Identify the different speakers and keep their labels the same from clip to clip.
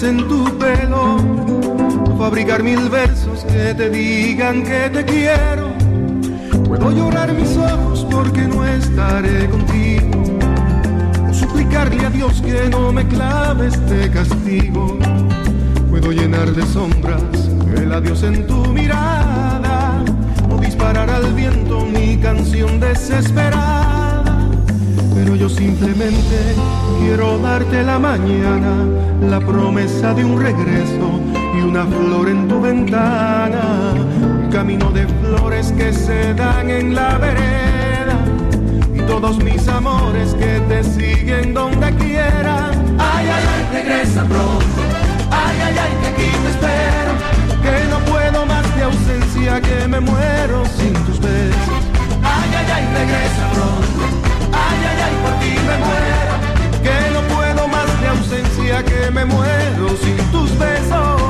Speaker 1: en tu pelo, fabricar mil versos que te digan que te quiero. Puedo llorar mis ojos porque no estaré contigo, o suplicarle a Dios que no me clave este castigo. Puedo llenar de sombras el adiós en tu mirada, o disparar al viento mi canción desesperada. Pero yo simplemente quiero darte la mañana, la promesa de un regreso y una flor en tu ventana. Un camino de flores que se dan en la vereda y todos mis amores que te siguen donde quiera. Ay, ay, ay, regresa pronto. Ay, ay, ay, que aquí te espero. Que no puedo más de ausencia, que me muero sin tus besos. Ay, regresa pronto. Ay, ay, ay, por ti me muero. Que no puedo más de ausencia, que me muero sin tus besos.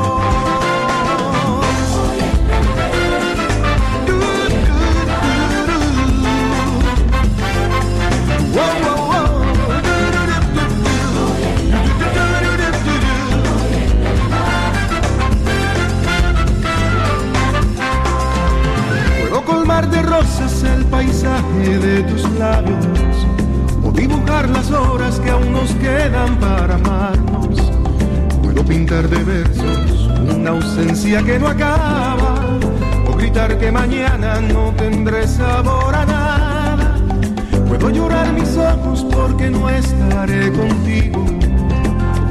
Speaker 1: De de tus labios o dibujar las horas que aún nos quedan para amarnos. Puedo pintar de versos una ausencia que no acaba o gritar que mañana no tendré sabor a nada. Puedo llorar mis ojos porque no estaré contigo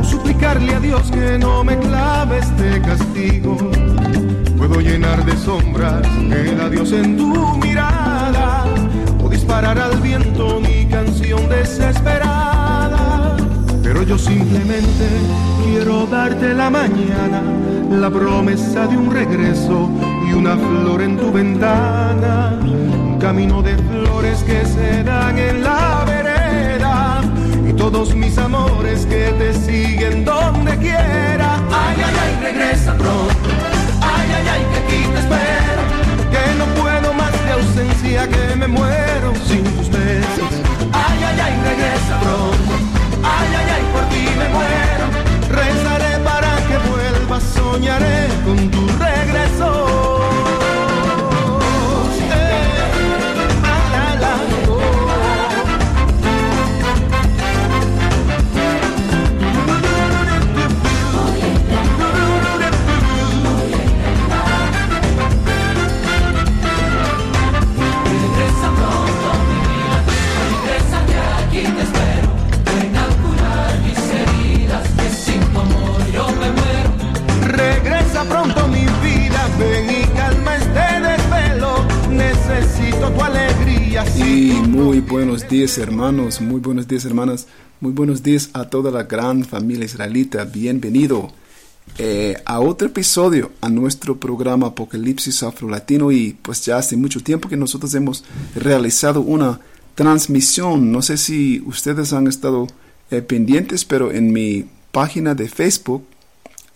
Speaker 1: o suplicarle a Dios que no me clave este castigo. Puedo llenar de sombras el adiós en tu mirada o disparar al viento mi canción desesperada. Pero yo simplemente quiero darte la mañana, la promesa de un regreso y una flor en tu ventana. Un camino de flores que se dan en la vereda y todos mis amores que te siguen donde quiera. Ay, ay, ay, regresa pronto. Ay, ay, ay, que aquí te espero. Que me muero sin tus besos. Ay, ay, ay, regresa pronto. Ay, ay, ay, por ti me muero. Rezaré para que vuelvas, soñaré con tu regreso. Y
Speaker 2: muy buenos días hermanos, muy buenos días hermanas, muy buenos días a toda la gran familia israelita. Bienvenido eh, a otro episodio a nuestro programa Apocalipsis Afro-Latino y pues ya hace mucho tiempo que nosotros hemos realizado una transmisión. No sé si ustedes han estado eh, pendientes, pero en mi página de Facebook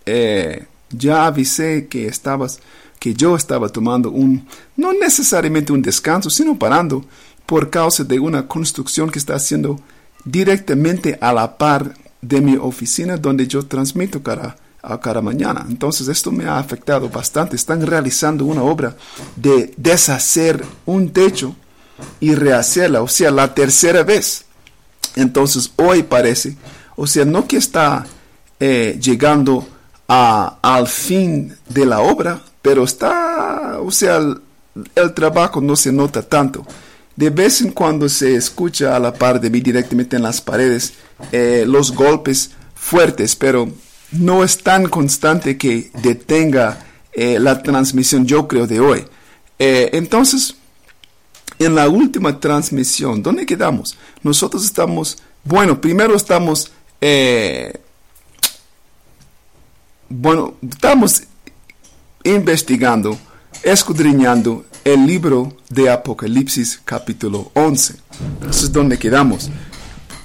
Speaker 2: eh, ya avisé que estabas, que yo estaba tomando un, no necesariamente un descanso, sino parando por causa de una construcción que está haciendo directamente a la par de mi oficina donde yo transmito cada, a cada mañana. Entonces esto me ha afectado bastante. Están realizando una obra de deshacer un techo y rehacerla, o sea, la tercera vez. Entonces hoy parece, o sea, no que está eh, llegando a- al fin de la obra, pero está, o sea, el, trabajo no se nota tanto. De vez en cuando se escucha a la par de mí directamente en las paredes eh, los golpes fuertes, pero no es tan constante que detenga eh, la transmisión, yo creo, de hoy. Eh, entonces, en la última transmisión, ¿dónde quedamos? Nosotros estamos, bueno, primero estamos, bueno, estamos investigando, escudriñando el libro de Apocalipsis capítulo 11. Eso es donde quedamos.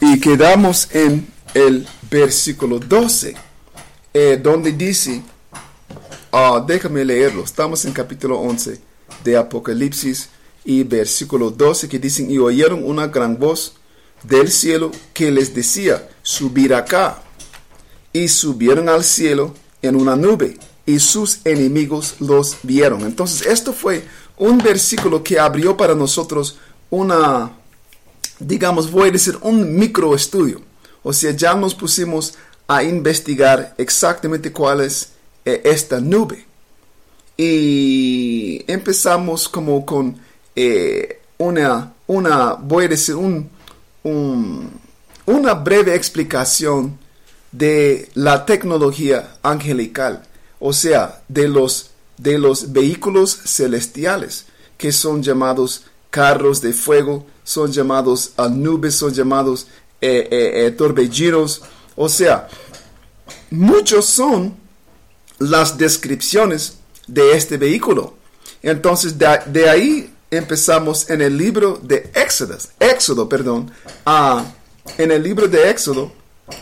Speaker 2: Y quedamos en el versículo 12, eh, donde dice, ah, déjame leerlo, estamos en capítulo 11, de Apocalipsis y versículo 12 que dicen, y oyeron una gran voz del cielo que les decía, subir acá. Y subieron al cielo en una nube y sus enemigos los vieron. Entonces, esto fue un versículo que abrió para nosotros una, digamos, voy a decir, un microestudio. O sea, ya nos pusimos a investigar exactamente cuál es eh, esta nube. Y empezamos como con eh, una, una, voy a decir, un, una breve explicación de la tecnología angelical, o sea, de los, de los vehículos celestiales, que son llamados carros de fuego, son llamados nubes, son llamados eh, eh, eh, torbellinos, o sea, muchos son las descripciones de este vehículo. Entonces, de, ahí empezamos en el libro de Éxodo, Éxodo, perdón, a, en el libro de Éxodo,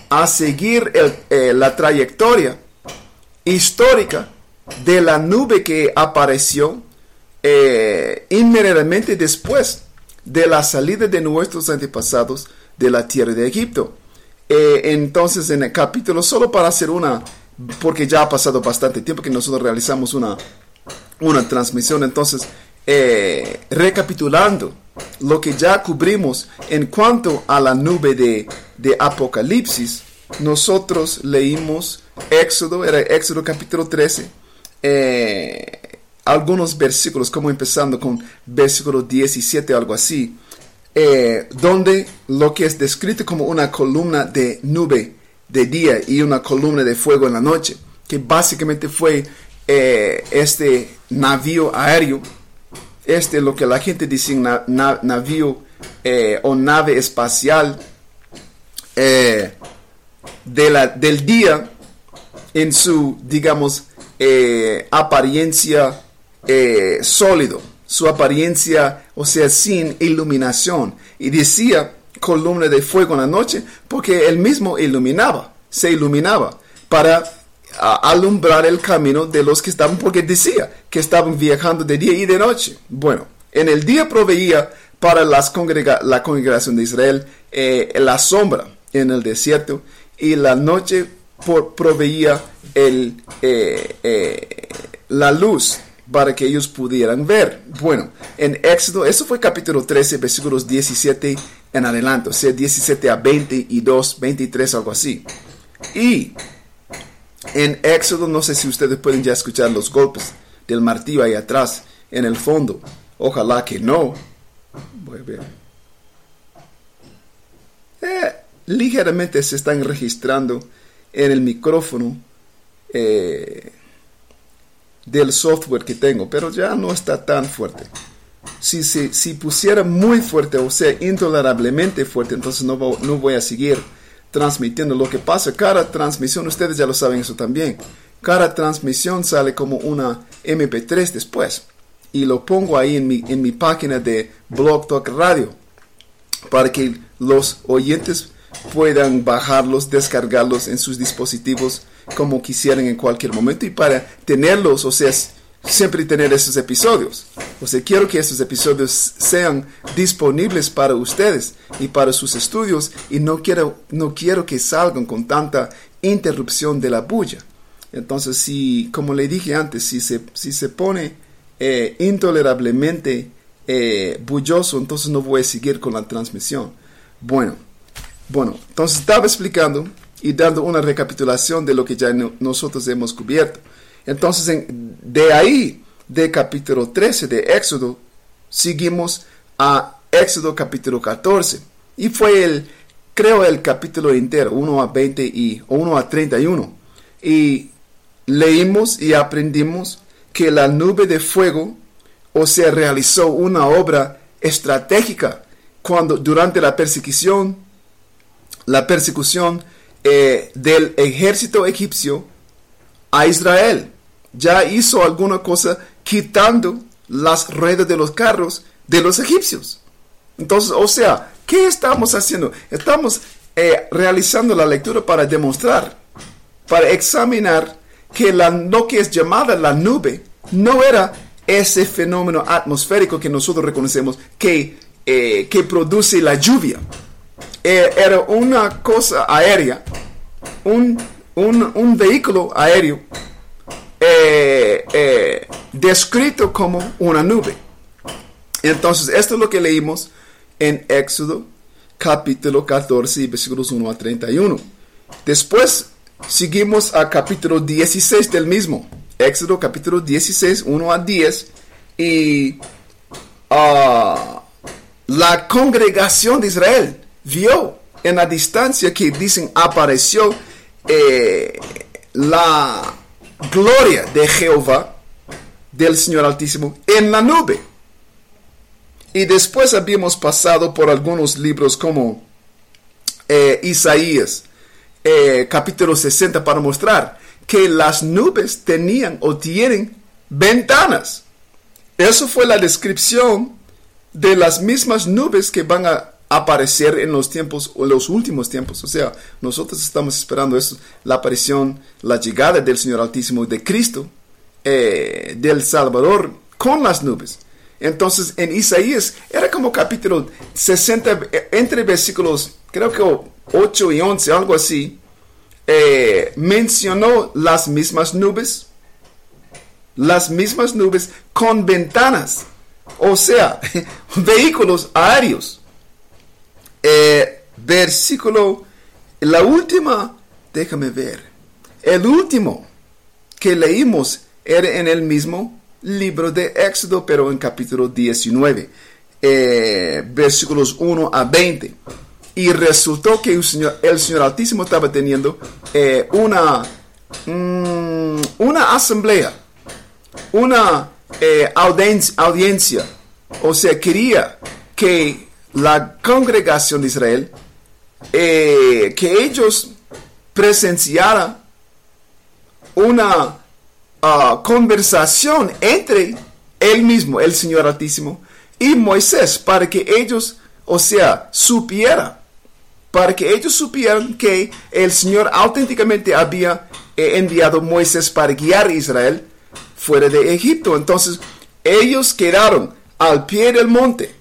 Speaker 2: a seguir la trayectoria histórica de la nube que apareció eh, inmediatamente después de la salida de nuestros antepasados de la tierra de Egipto. Eh, entonces, en el capítulo, solo para hacer una, porque ya ha pasado bastante tiempo que nosotros realizamos una, una transmisión, entonces, eh, recapitulando lo que ya cubrimos en cuanto a la nube de, de Apocalipsis, nosotros leímos Éxodo, era Éxodo capítulo 13, eh, algunos versículos, como empezando con versículo 17 algo así, eh, donde lo que es descrito como una columna de nube de día y una columna de fuego en la noche, que básicamente fue eh, este navío aéreo, este lo que la gente dice navío o nave espacial de del día en su, digamos, eh, apariencia eh, sólido, su apariencia, o sea, sin iluminación. Y decía columna de fuego en la noche porque él mismo iluminaba, se iluminaba para alumbrar el camino de los que estaban, porque decía que estaban viajando de día y de noche. Bueno, en el día proveía para las la congregación de Israel eh, la sombra en el desierto y la noche proveía el, eh, eh, la luz para que ellos pudieran ver. Bueno, en Éxodo, eso fue capítulo 13, versículos 17 en adelante, sea, 17 a 22, 23, algo así. Y en Éxodo, no sé si ustedes pueden ya escuchar los golpes del martillo ahí atrás, en el fondo. Ojalá que no. Voy a ver. Eh, ligeramente se están registrando en el micrófono eh, del software que tengo, pero ya no está tan fuerte. Si, si, si pusiera muy fuerte, o sea, intolerablemente fuerte, entonces no, no voy a seguir transmitiendo. Lo que pasa, cada transmisión, ustedes ya lo saben eso también, cada transmisión sale como una MP3 después. Y lo pongo ahí en mi, en mi página de Blog Talk Radio para que los oyentes puedan bajarlos, descargarlos en sus dispositivos como quisieran en cualquier momento y para tenerlos, o sea, siempre tener esos episodios. O sea, quiero que esos episodios sean disponibles para ustedes y para sus estudios y no quiero, no quiero que salgan con tanta interrupción de la bulla. Entonces, si, como le dije antes, si se, si se pone eh, intolerablemente eh, bulloso, entonces no voy a seguir con la transmisión. Bueno, bueno, entonces estaba explicando y dando una recapitulación de lo que ya nosotros hemos cubierto. Entonces, de ahí, de capítulo 13 de Éxodo, seguimos a Éxodo capítulo 14. Y fue el, creo, el capítulo entero, 1 a 20 y 1 a 31. Y leímos y aprendimos que la nube de fuego, o sea, realizó una obra estratégica cuando durante la persecución la persecución eh, del ejército egipcio a Israel. Ya hizo alguna cosa quitando las ruedas de los carros de los egipcios. Entonces, o sea, ¿qué estamos haciendo? Estamos eh, realizando la lectura para demostrar, para examinar que la, lo que es llamada la nube no era ese fenómeno atmosférico que nosotros reconocemos que, eh, que produce la lluvia. Eh, era una cosa aérea, un, un, un vehículo aéreo eh, eh, descrito como una nube. Entonces, esto es lo que leímos en Éxodo capítulo 14, versículos 1 a 31. Después seguimos a capítulo 16 del mismo. Éxodo capítulo 16, 1 a 10. Y ah, la congregación de Israel vio en la distancia que dicen apareció eh, la gloria de Jehová, del Señor Altísimo, en la nube. Y después habíamos pasado por algunos libros como eh, Isaías, eh, capítulo 60, para mostrar que las nubes tenían o tienen ventanas. Eso fue la descripción de las mismas nubes que van a aparecer en los tiempos o los últimos tiempos. O sea, nosotros estamos esperando eso, la aparición, la llegada del Señor Altísimo, de Cristo, eh, del Salvador, con las nubes. Entonces, en Isaías era como capítulo 60, entre versículos, creo que 8 y 11, algo así, eh, mencionó las mismas nubes, las mismas nubes con ventanas, o sea, vehículos aéreos. Eh, versículo, la última, déjame ver, el último que leímos era en el mismo libro de Éxodo, pero en capítulo 19, eh, versículos 1 a 20. Y resultó que el Señor, Altísimo estaba teniendo eh, una, mm, una asamblea, una audiencia, audiencia. O sea, quería que la congregación de Israel, que ellos presenciaran una uh, conversación entre él mismo, el Señor Altísimo, y Moisés, para que ellos, o sea, supieran, para que ellos supieran que el Señor auténticamente había eh, enviado Moisés para guiar a Israel fuera de Egipto. Entonces, ellos quedaron al pie del monte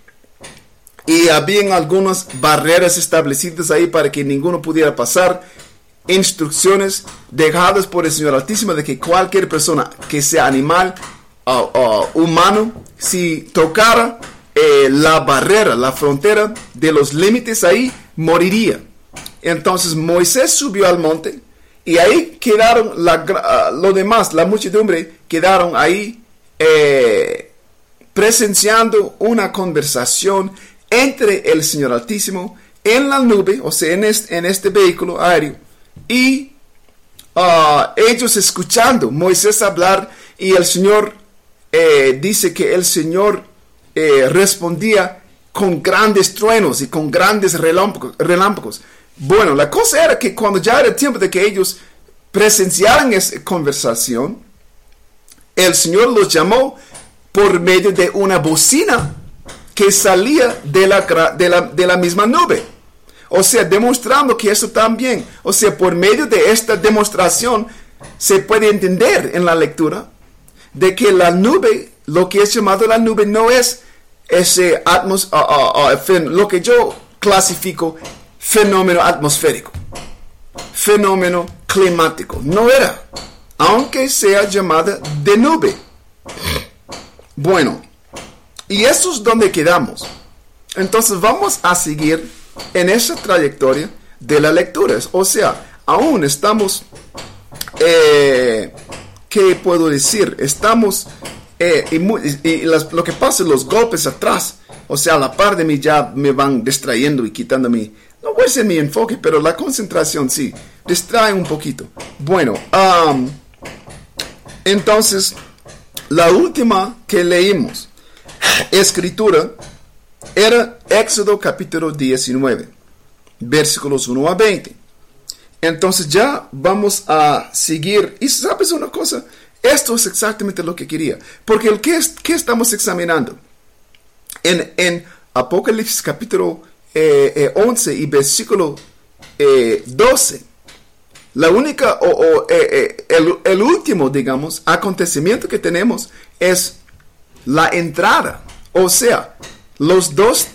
Speaker 2: y habían algunas barreras establecidas ahí para que ninguno pudiera pasar instrucciones dejadas por el Señor Altísimo de que cualquier persona que sea animal o humano, si tocara eh, la barrera, la frontera de los límites ahí, moriría. Entonces Moisés subió al monte y ahí quedaron la, ah, lo demás, la muchedumbre, quedaron ahí eh, presenciando una conversación entre el Señor Altísimo en la nube, o sea, en este vehículo aéreo, y ah, ellos escuchando Moisés hablar y el Señor eh, dice que el Señor eh, respondía con grandes truenos y con grandes relámpagos, Bueno, la cosa era que cuando ya era tiempo de que ellos presenciaran esa conversación, el Señor los llamó por medio de una bocina que salía de la, de la, de la misma nube. O sea, demostrando que eso también, o sea, por medio de esta demostración se puede entender en la lectura de que la nube, lo que es llamado la nube, no es ese atmos, ah, ah, ah, lo que yo clasifico fenómeno atmosférico, fenómeno climático. No era, aunque sea llamada de nube. Bueno, y eso es donde quedamos. Entonces vamos a seguir en esa trayectoria de la lectura. O sea, aún estamos, eh, ¿qué puedo decir? Estamos, eh, y, lo que pasa, los golpes atrás, o sea, a la par de mí ya me van distrayendo y quitando mi, no voy a ser mi enfoque, pero la concentración sí, distrae un poquito. Bueno, entonces, la última que leímos, escritura, era Éxodo capítulo 19, versículos 1 a 20. Entonces ya vamos a seguir. Y sabes una cosa, esto es exactamente lo que quería. Porque el que, que estamos examinando en, en Apocalipsis capítulo 11 eh, eh, y versículo 12. Eh, la única o, el, el último, digamos, acontecimiento que tenemos es la entrada. O sea, los dos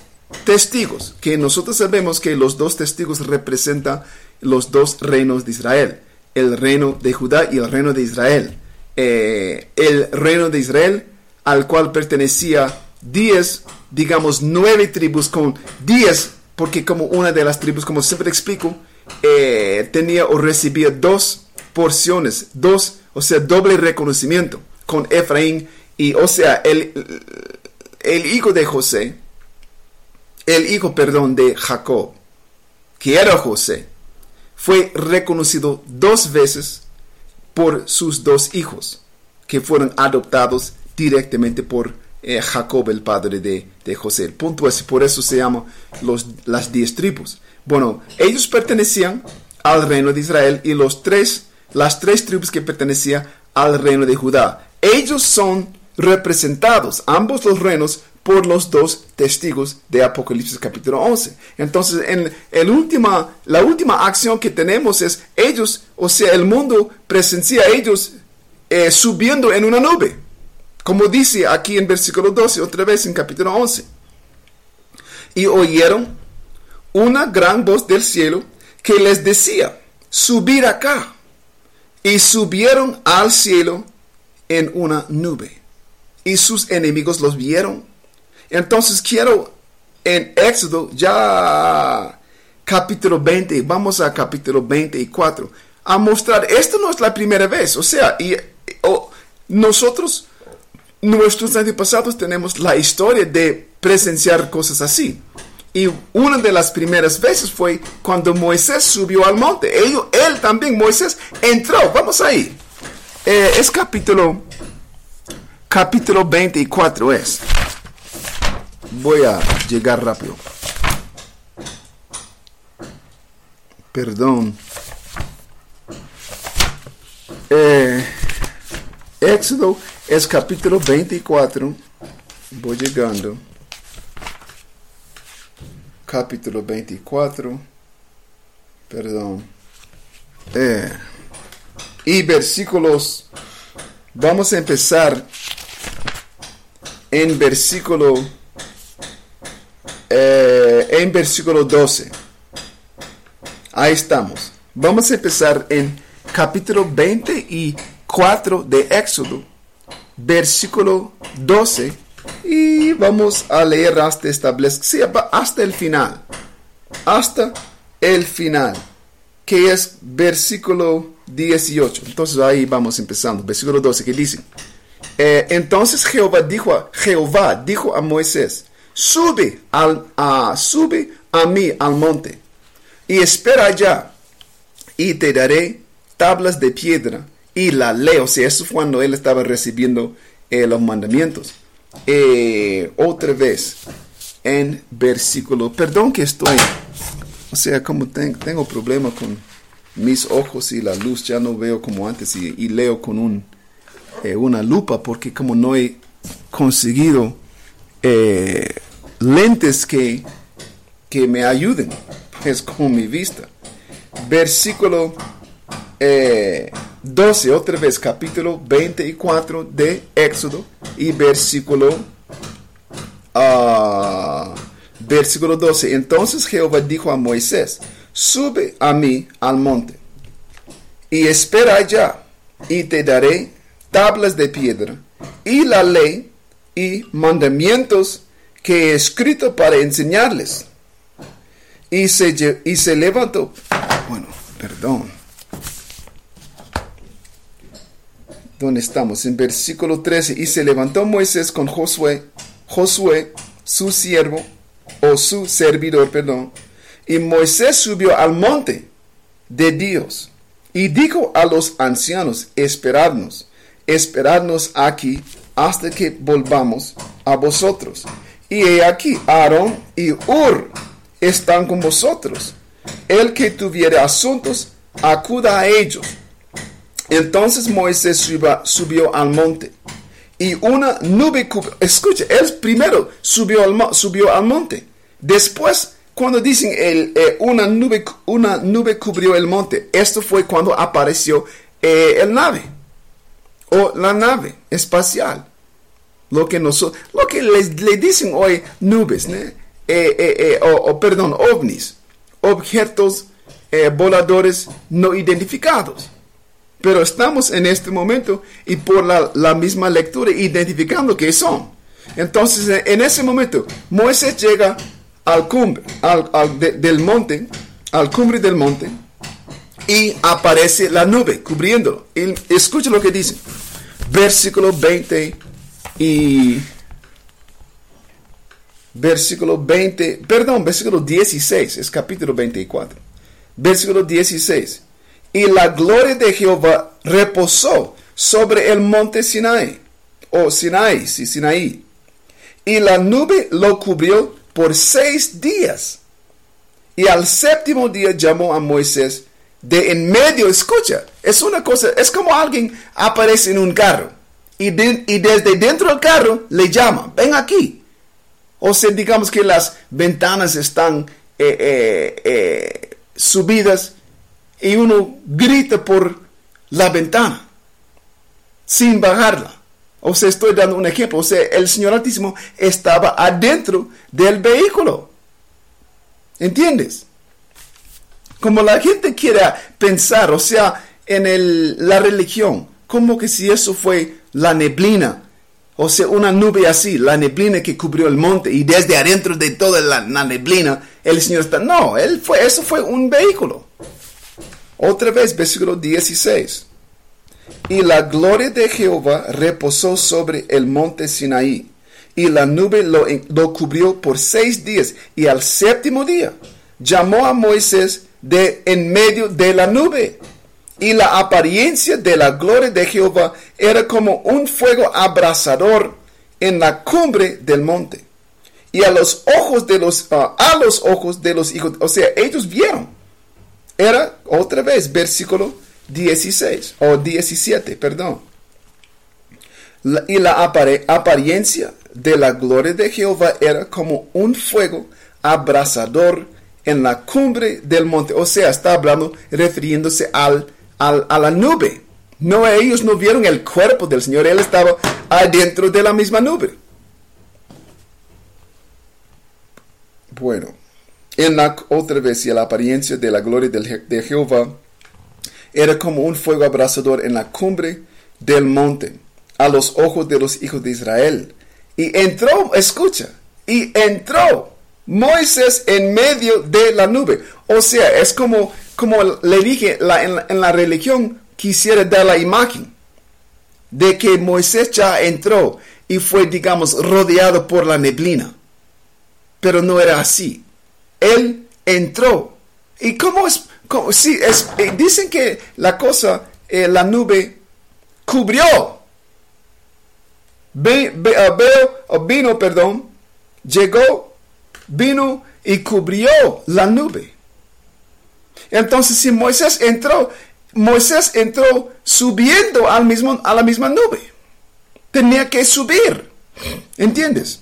Speaker 2: testigos, que nosotros sabemos que los dos testigos representan los dos reinos de Israel, el reino de Judá y el reino de Israel. Eh, el reino de Israel al cual pertenecía 10, digamos, nueve tribus con 10, porque como una de las tribus, como siempre explico, eh, tenía o recibía dos porciones, dos, o sea, doble reconocimiento con Efraín y, o sea, el, el hijo de José, el hijo, perdón, de Jacob, que era José, fue reconocido dos veces por sus dos hijos, que fueron adoptados directamente por eh, Jacob, el padre de, José. El punto es, por eso se llama los, las diez tribus. Bueno, ellos pertenecían al reino de Israel y los tres, las tres tribus que pertenecían al reino de Judá. Ellos son representados, ambos los reinos, por los dos testigos de Apocalipsis capítulo 11. Entonces, en el última, la última acción que tenemos es ellos, o sea, el mundo presencia a ellos eh, subiendo en una nube. Como dice aquí en versículo 12, otra vez en capítulo 11. Y oyeron una gran voz del cielo que les decía, subir acá. Y subieron al cielo en una nube. Y sus enemigos los vieron. Entonces quiero en Éxodo ya capítulo 20, vamos a capítulo 24, a mostrar, esto no es la primera vez, o sea, y, nosotros nuestros antepasados tenemos la historia de presenciar cosas así. Y una de las primeras veces fue cuando Moisés subió al monte. Él, él también, Moisés, entró. Vamos ahí. Eh, es capítulo, capítulo 24 es. Voy a llegar rápido. Perdón. Eh, Éxodo es capítulo 24. Voy llegando. Capítulo 24. Perdón. Eh, y versículos. Vamos a empezar en versículo. Eh, en versículo 12. Ahí estamos. Vamos a empezar en capítulo 24 de Éxodo versículo 12 y vamos a leer hasta hasta el final, hasta el final, que es versículo 18. Entonces ahí vamos empezando, versículo 12 que dice, eh, entonces Jehová dijo a, Jehová dijo a Moisés, sube, al, a, sube a mí al monte y espera allá y te daré tablas de piedra y la ley, o sea, eso fue cuando él estaba recibiendo eh, los mandamientos. Eh, otra vez, en versículo, perdón que estoy, o sea, como tengo problema con mis ojos y la luz, ya no veo como antes y, leo con un, eh, una lupa porque como no he conseguido lentes que, que me ayuden, pues con mi vista. Versículo 12, otra vez, capítulo 24 de Éxodo y versículo, uh, versículo 12. Entonces Jehová dijo a Moisés, sube a mí al monte y espera allá y te daré tablas de piedra y la ley y mandamientos que he escrito para enseñarles. Y se, y se levantó, bueno, perdón. Donde estamos, en versículo 13, y se levantó Moisés con Josué, Josué, su siervo, o su servidor, perdón, y Moisés subió al monte de Dios, y dijo a los ancianos, esperadnos, esperadnos aquí hasta que volvamos a vosotros. Y he aquí, Aarón y Ur están con vosotros. El que tuviere asuntos, acuda a ellos entonces Moisés subió, al monte y una nube cubrió. Escucha, él primero subió al, subió al monte. Después, cuando dicen el, eh, una, nube, una nube cubrió el monte, esto fue cuando apareció eh, el nave o la nave espacial. lo que, nosotros, lo que les, le dicen hoy nubes, ¿no? Eh, eh, eh, o, perdón, ovnis, objetos voladores no identificados. Pero estamos en este momento y por la, misma lectura identificando qué son. Entonces, en ese momento, Moisés llega al cumbre, al, del monte, al cumbre del monte, y aparece la nube cubriéndolo. Y escucha lo que dice. Versículo 20 y versículo 20, perdón, versículo 16, es capítulo 24. Versículo 16. Y la gloria de Jehová reposó sobre el monte Sinai, o Sinai, sí, Sinaí. Y la nube lo cubrió por seis días. Y al séptimo día llamó a Moisés de en medio, escucha, es una cosa, es como alguien aparece en un carro y, desde dentro del carro le llama, ven aquí. O sea, digamos que las ventanas están eh, eh, eh, subidas y uno grita por la ventana sin bajarla. O sea, estoy dando un ejemplo. O sea, el Señor Altísimo estaba adentro del vehículo. ¿Entiendes? Como la gente quiera pensar, o sea, en la religión, como que si eso fue la neblina, o sea, una nube así, la neblina que cubrió el monte y desde adentro de toda la, neblina el Señor está. No, él fue, eso fue un vehículo. Otra vez, versículo 16. Y la gloria de Jehová reposó sobre el monte Sinaí, y la nube lo, lo cubrió por seis días, y al séptimo día llamó a Moisés de en medio de la nube. Y la apariencia de la gloria de Jehová era como un fuego abrasador en la cumbre del monte. Y a los ojos de los, ah, a los ojos de los hijos, o sea, ellos vieron era otra vez versículo 16 o 17, perdón. y la apariencia de la gloria de Jehová era como un fuego abrasador en la cumbre del monte. O sea, está hablando, refiriéndose al, a la nube. No, ellos no vieron el cuerpo del Señor, Él estaba adentro de la misma nube. Bueno, en la otra vez, y la apariencia de la gloria de Jehová era como un fuego abrasador en la cumbre del monte, a los ojos de los hijos de Israel. Y entró, escucha, y entró Moisés en medio de la nube. O sea, es como, como le dije, en, en la religión quisiera dar la imagen de que Moisés ya entró y fue, digamos, rodeado por la neblina. Pero no era así él entró. ¿Y cómo es? es, eh, dicen que la cosa, eh, la nube cubrió. Ah, ah, vino, perdón, llegó, vino y cubrió la nube. Entonces, si Moisés entró, Moisés entró subiendo al mismo, a la misma nube. Tenía que subir. ¿Entiendes?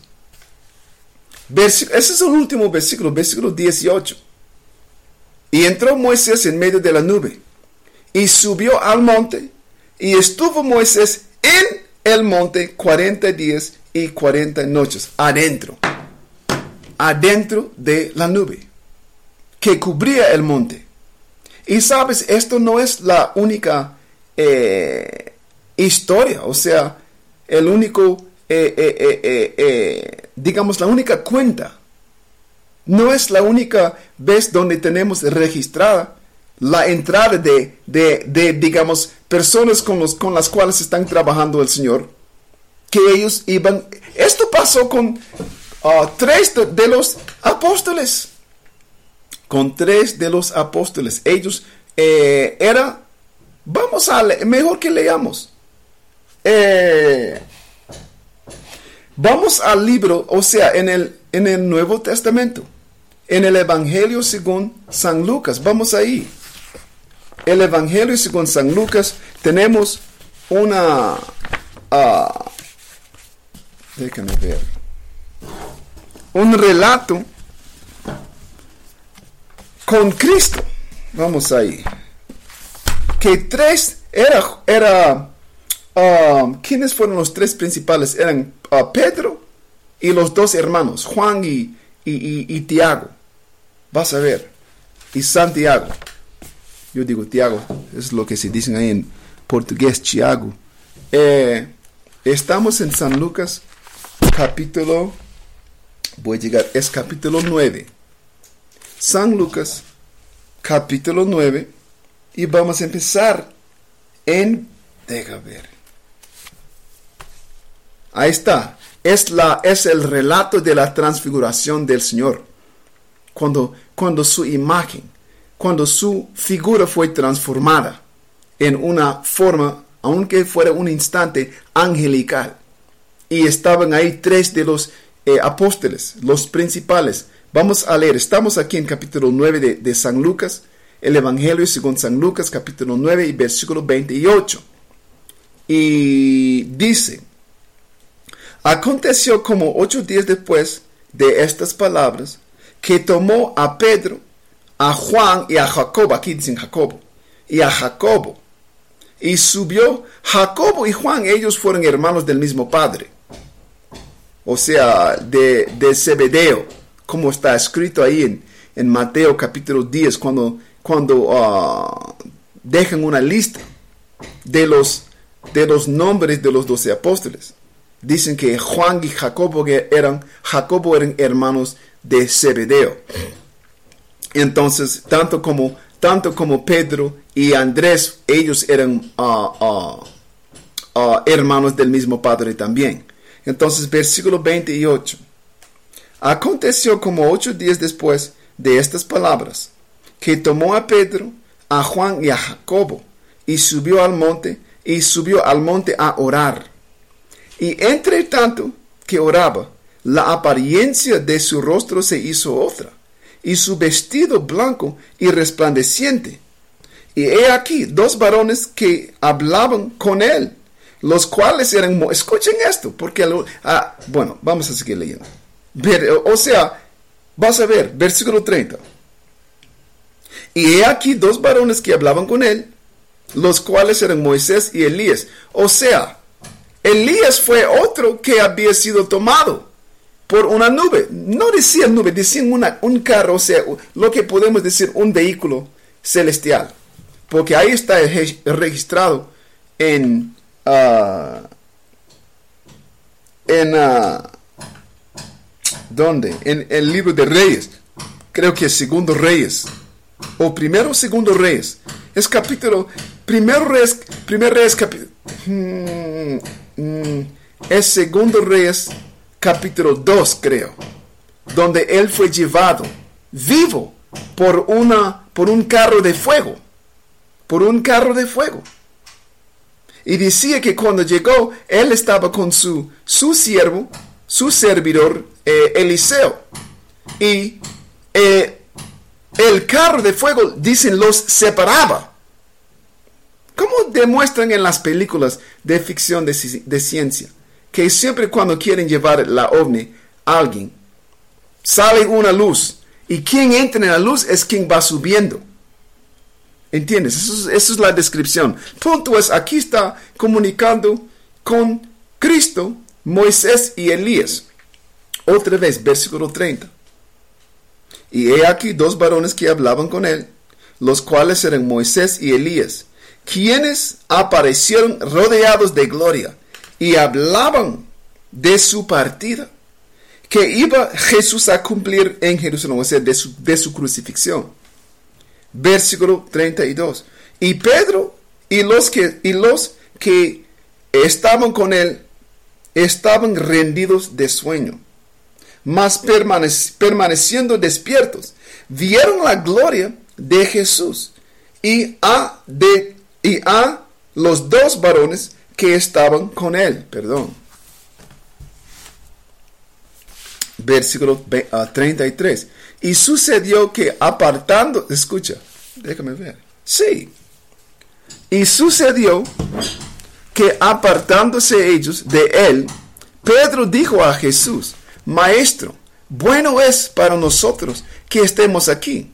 Speaker 2: ese es el último versículo, versículo 18. Y entró Moisés en medio de la nube y subió al monte y estuvo Moisés en el monte 40 días y 40 noches, adentro, adentro de la nube que cubría el monte. Y sabes, esto no es la única eh, historia, o sea, el único eh, eh, digamos, la única cuenta. No es la única vez donde tenemos registrada la entrada de, de, digamos, personas con, los, con las cuales están trabajando el Señor. Que ellos iban... Esto pasó con tres de, los apóstoles. Con tres de los apóstoles. Ellos era... Vamos a leer, mejor que leamos. Eh, Vamos al libro, o sea, en el, en el Nuevo Testamento, en el Evangelio según San Lucas. Vamos ahí. El Evangelio según San Lucas tenemos una... Uh, déjame ver. Un relato con Cristo. Vamos ahí. Que tres era, era um, ¿quiénes fueron los tres principales? Eran uh, Pedro y los dos hermanos, Juan y, y, y, Tiago. Vas a ver. Y Santiago. Yo digo Tiago, es lo que se dice ahí en portugués, Tiago. Eh, estamos en San Lucas, capítulo, voy a llegar, es capítulo 9. San Lucas, capítulo 9, y vamos a empezar en, deja ver. Ahí está, es, la, es el relato de la transfiguración del Señor. Cuando, cuando su imagen, cuando su figura fue transformada en una forma, aunque fuera un instante, angelical. Y estaban ahí tres de los eh, apóstoles, los principales. Vamos a leer, estamos aquí en capítulo 9 de, de San Lucas, el Evangelio según San Lucas, capítulo 9 y versículo 28. Y dice, aconteció como ocho días después de estas palabras, que tomó a Pedro, a Juan y a Jacobo, aquí dicen Jacobo, y a Jacobo, y subió Jacobo y Juan, ellos fueron hermanos del mismo padre, o sea, de, de Zebedeo, como está escrito ahí en, en Mateo capítulo 10, cuando, cuando uh, dejan una lista de los, de los nombres de los doce apóstoles. Dicen que Juan y Jacobo eran, Jacobo eran hermanos de Zebedeo. Entonces, tanto como, tanto como Pedro y Andrés, ellos eran uh, uh, hermanos del mismo Padre también. Entonces, versículo 28. Aconteció como ocho días después de estas palabras, que tomó a Pedro, a Juan y a Jacobo, y subió al monte, y subió al monte a orar. Y entre tanto que oraba, la apariencia de su rostro se hizo otra, y su vestido blanco y resplandeciente. Y he aquí dos varones que hablaban con él, los cuales eran, escuchen esto, porque, ah, bueno, vamos a seguir leyendo. o sea, vas a ver, versículo 30. Y he aquí dos varones que hablaban con él, los cuales eran Moisés y Elías. O sea, Elías fue otro que había sido tomado por una nube. No decía nube, decían una, un carro, o sea, lo que podemos decir un vehículo celestial. Porque ahí está registrado en... Uh, en... Uh, ¿Dónde? En el libro de Reyes. Creo que es Segundo Reyes. O Primero o Segundo Reyes. Es capítulo... Primero Reyes... Primero Reyes capítulo... Hmm, hmm, es Segundo Reyes capítulo 2, creo, donde él fue llevado vivo por, una, por un carro de fuego, por un carro de fuego. Y decía que cuando llegó, él estaba con su, su siervo, su servidor, eh, Eliseo. Y eh, el carro de fuego, dicen, los separaba. ¿Cómo demuestran en las películas de ficción de, de ciencia? que siempre cuando quieren llevar la ovni a alguien, sale una luz y quien entra en la luz es quien va subiendo. ¿Entiendes? Eso es, la descripción. Punto es, aquí está comunicando con Cristo, Moisés y Elías. Otra vez, versículo 30. Y he aquí dos varones que hablaban con él, los cuales eran Moisés y Elías, quienes aparecieron rodeados de gloria y hablaban de su partida, que iba Jesús a cumplir en Jerusalén, o sea, de su, de su crucifixión. Versículo 32. Y Pedro y los que, y los que estaban con él estaban rendidos de sueño, mas permaneciendo despiertos, vieron la gloria de Jesús y a, de, y a los dos varones que estaban con él. Perdón. Versículo 33. Y sucedió que apartando, escucha, déjame ver. Sí. Y sucedió que apartándose ellos de él, Pedro dijo a Jesús, Maestro, bueno es para nosotros que estemos aquí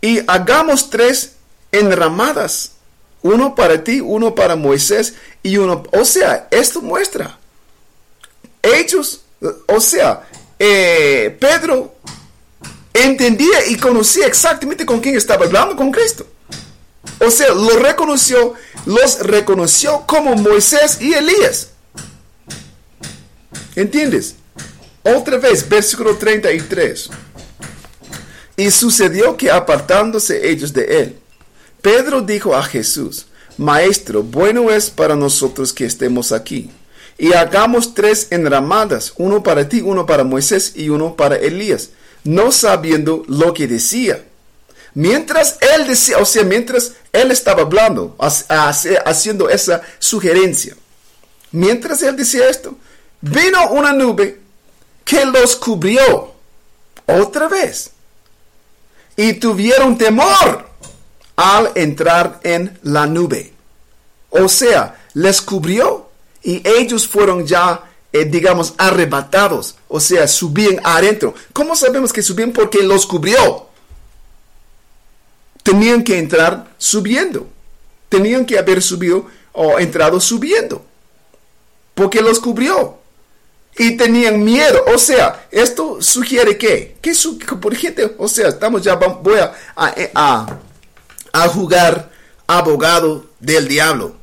Speaker 2: y hagamos tres enramadas Uno para ti, uno para Moisés y uno... O sea, esto muestra. Ellos, o sea, eh, Pedro entendía y conocía exactamente con quién estaba hablando, con Cristo. O sea, lo reconoció, los reconoció como Moisés y Elías. ¿Entiendes? Otra vez, versículo 33. Y sucedió que apartándose ellos de él, Pedro dijo a Jesús, Maestro, bueno es para nosotros que estemos aquí. Y hagamos tres enramadas, uno para ti, uno para Moisés y uno para Elías, no sabiendo lo que decía. Mientras él decía, o sea, mientras él estaba hablando, haciendo esa sugerencia, mientras él decía esto, vino una nube que los cubrió otra vez y tuvieron temor al entrar en la nube. O sea, les cubrió y ellos fueron ya, eh, digamos, arrebatados. O sea, subían adentro. ¿Cómo sabemos que subían? Porque los cubrió. Tenían que entrar subiendo. Tenían que haber subido o entrado subiendo. Porque los cubrió y tenían miedo. O sea, esto sugiere que, que por gente, o sea, estamos ya, voy a, a, a, jugar abogado del diablo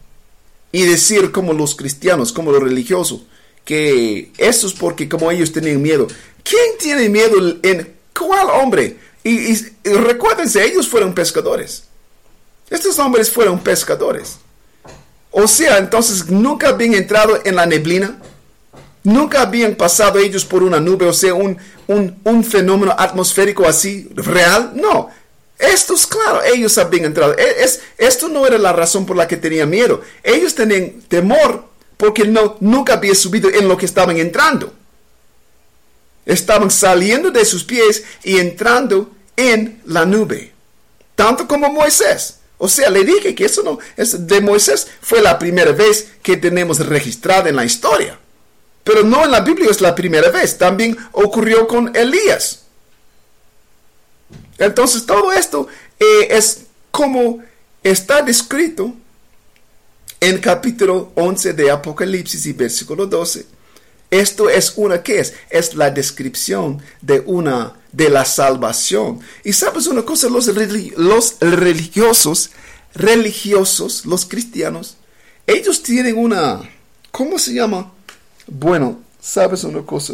Speaker 2: y decir como los cristianos, como los religiosos, que eso es porque como ellos tenían miedo. ¿Quién tiene miedo en cuál hombre? Y, y recuérdense, ellos fueron pescadores. Estos hombres fueron pescadores. O sea, entonces nunca habían entrado en la neblina Nunca habían pasado ellos por una nube, o sea, un, un, fenómeno atmosférico así real. No, esto es claro, ellos habían entrado. E, es, esto no era la razón por la que tenían miedo. Ellos tenían temor porque no, nunca habían subido en lo que estaban entrando. Estaban saliendo de sus pies y entrando en la nube. Tanto como Moisés. O sea, le dije que eso no, es de Moisés fue la primera vez que tenemos registrada en la historia. Pero no en la Biblia es la primera vez. También ocurrió con Elías. Entonces todo esto eh, es como está descrito en capítulo 11 de Apocalipsis y versículo 12. Esto es una que es, es la descripción de una de la salvación. Y sabes una cosa, los, los religiosos, religiosos, los cristianos, ellos tienen una, ¿cómo se llama? Bueno, sabes una cosa,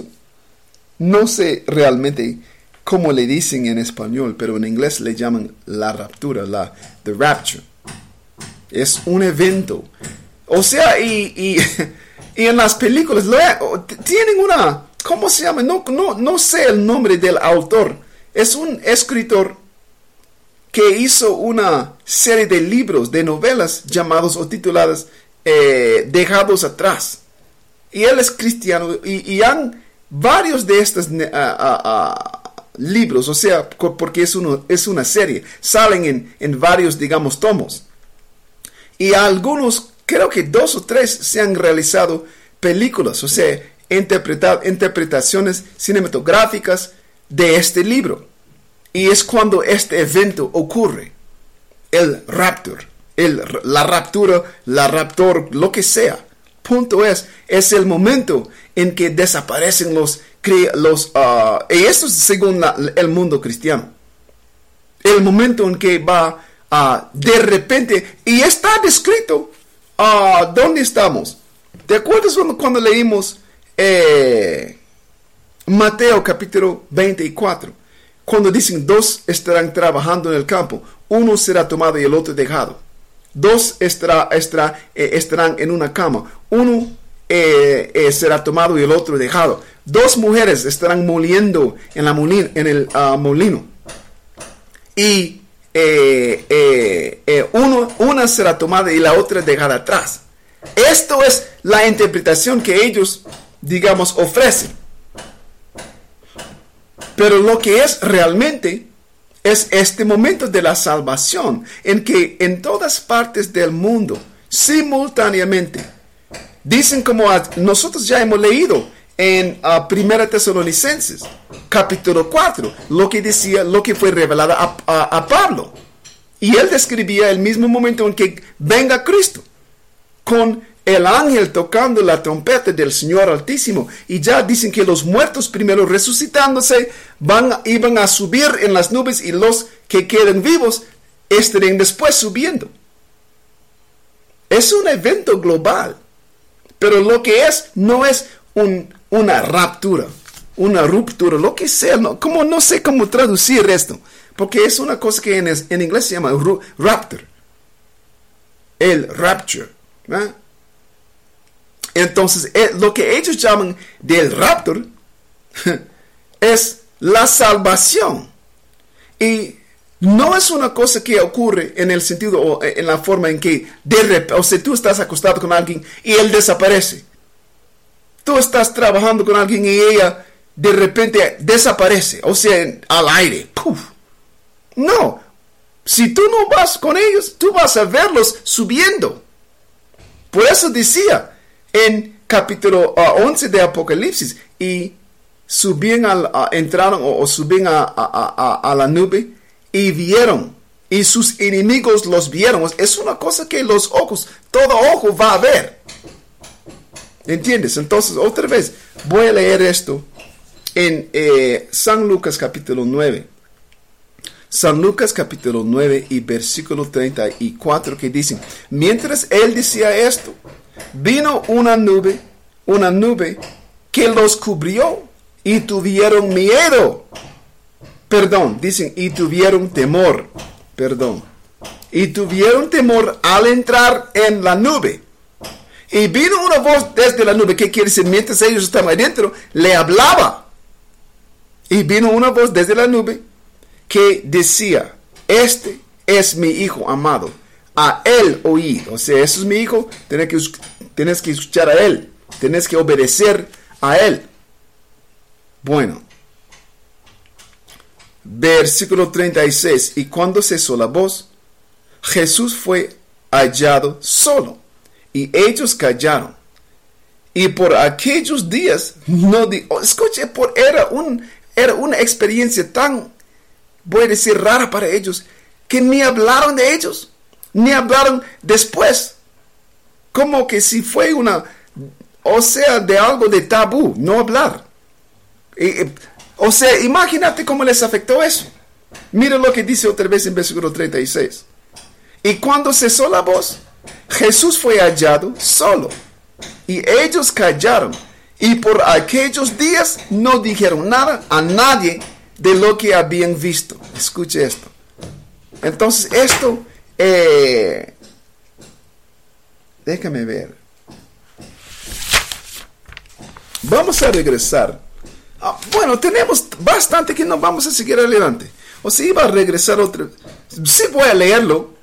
Speaker 2: no sé realmente cómo le dicen en español, pero en inglés le llaman la raptura, la the rapture. Es un evento. O sea, y, en las películas tienen una, ¿cómo se llama? No, no, no sé el nombre del autor. Es un escritor que hizo una serie de libros, de novelas llamados o tituladas eh, Dejados atrás y él es cristiano y, han varios de estos libros, o sea, porque es, uno, es una serie, salen en, varios, digamos, tomos. Y algunos, creo que dos o tres, se han realizado películas, o sea, interpretaciones cinematográficas de este libro. Y es cuando este evento ocurre, el raptor, el, la raptura, la raptor, lo que sea punto es, es el momento en que desaparecen los, los uh, y esto es según el mundo cristiano. El momento en que va uh, de repente, y está descrito, uh, ¿dónde estamos? ¿Te acuerdas cuando, cuando leímos eh, Mateo capítulo 24? Cuando dicen dos estarán trabajando en el campo, uno será tomado y el otro dejado. Dos estará, eh, estarán en una cama. Uno eh, será tomado y el otro dejado. Dos mujeres estarán moliendo en, la en el ah, molino. Y uno, una será tomada y la otra dejada atrás. Esto es la interpretación que ellos, digamos, ofrecen. Pero lo que es realmente es este momento de la salvación en que en todas partes del mundo, simultáneamente, dicen como nosotros ya hemos leído en uh, Primera Tesalonicenses, capítulo 4, lo que decía, lo que fue revelado a, Pablo. Y él describía el mismo momento en que venga Cristo, con el ángel tocando la trompeta del Señor Altísimo. Y ya dicen que los muertos primero resucitándose van, iban a subir en las nubes y los que queden vivos estarían después subiendo. Es un evento global. Pero lo que es no es una raptura, una ruptura, lo que sea. No, como, no sé cómo traducir esto. Porque es una cosa que en, en inglés se llama rapture. El rapture. Entonces, eh, lo que ellos llaman del rapture es la salvación. Y no es una cosa que ocurre en el sentido o en la forma en que de repente, o sea, tú estás acostado con alguien y él desaparece. Tú estás trabajando con alguien y ella de repente desaparece, o sea, al aire. No, si tú no vas con ellos, tú vas a verlos subiendo. Por eso decía en capítulo 11 ah, de Apocalipsis, y subían al, entraron o, subían a, a la nube y vieron, y sus enemigos los vieron. Es una cosa que los ojos, todo ojo va a ver. ¿Entiendes? Entonces, otra vez, voy a leer esto en eh, San Lucas capítulo 9. San Lucas capítulo 9 y versículo 34 que dicen, mientras él decía esto, vino una nube, una nube que los cubrió y tuvieron miedo. Perdón, dicen, y tuvieron temor. Perdón. Y tuvieron temor al entrar en la nube. Y vino una voz desde la nube, ¿qué quiere decir? Mientras ellos estaban adentro, le hablaba. Y vino una voz desde la nube que decía, este es mi hijo amado, a él oí. O sea, ese es mi hijo, tienes que, tienes que escuchar a él, tienes que obedecer a él. Bueno, versículo 36, y cuando cesó la voz, Jesús fue hallado solo, y ellos callaron. Y por aquellos días, no di oh, escuche, por, era, un, era una experiencia tan, voy a decir, rara para ellos, que ni hablaron de ellos, ni hablaron después. Como que si fue una, o sea, de algo de tabú, no hablar. O sea, imagínate cómo les afectó eso. Mira lo que dice otra vez en versículo 36. Y cuando cesó la voz, Jesús fue hallado solo. Y ellos callaron. Y por aquellos días no dijeron nada a nadie de lo que habían visto. Escuche esto. Entonces esto, eh, déjame ver. Vamos a regresar Ah, bueno, tenemos bastante que no vamos a seguir adelante. O si iba a regresar otra Sí voy a leerlo.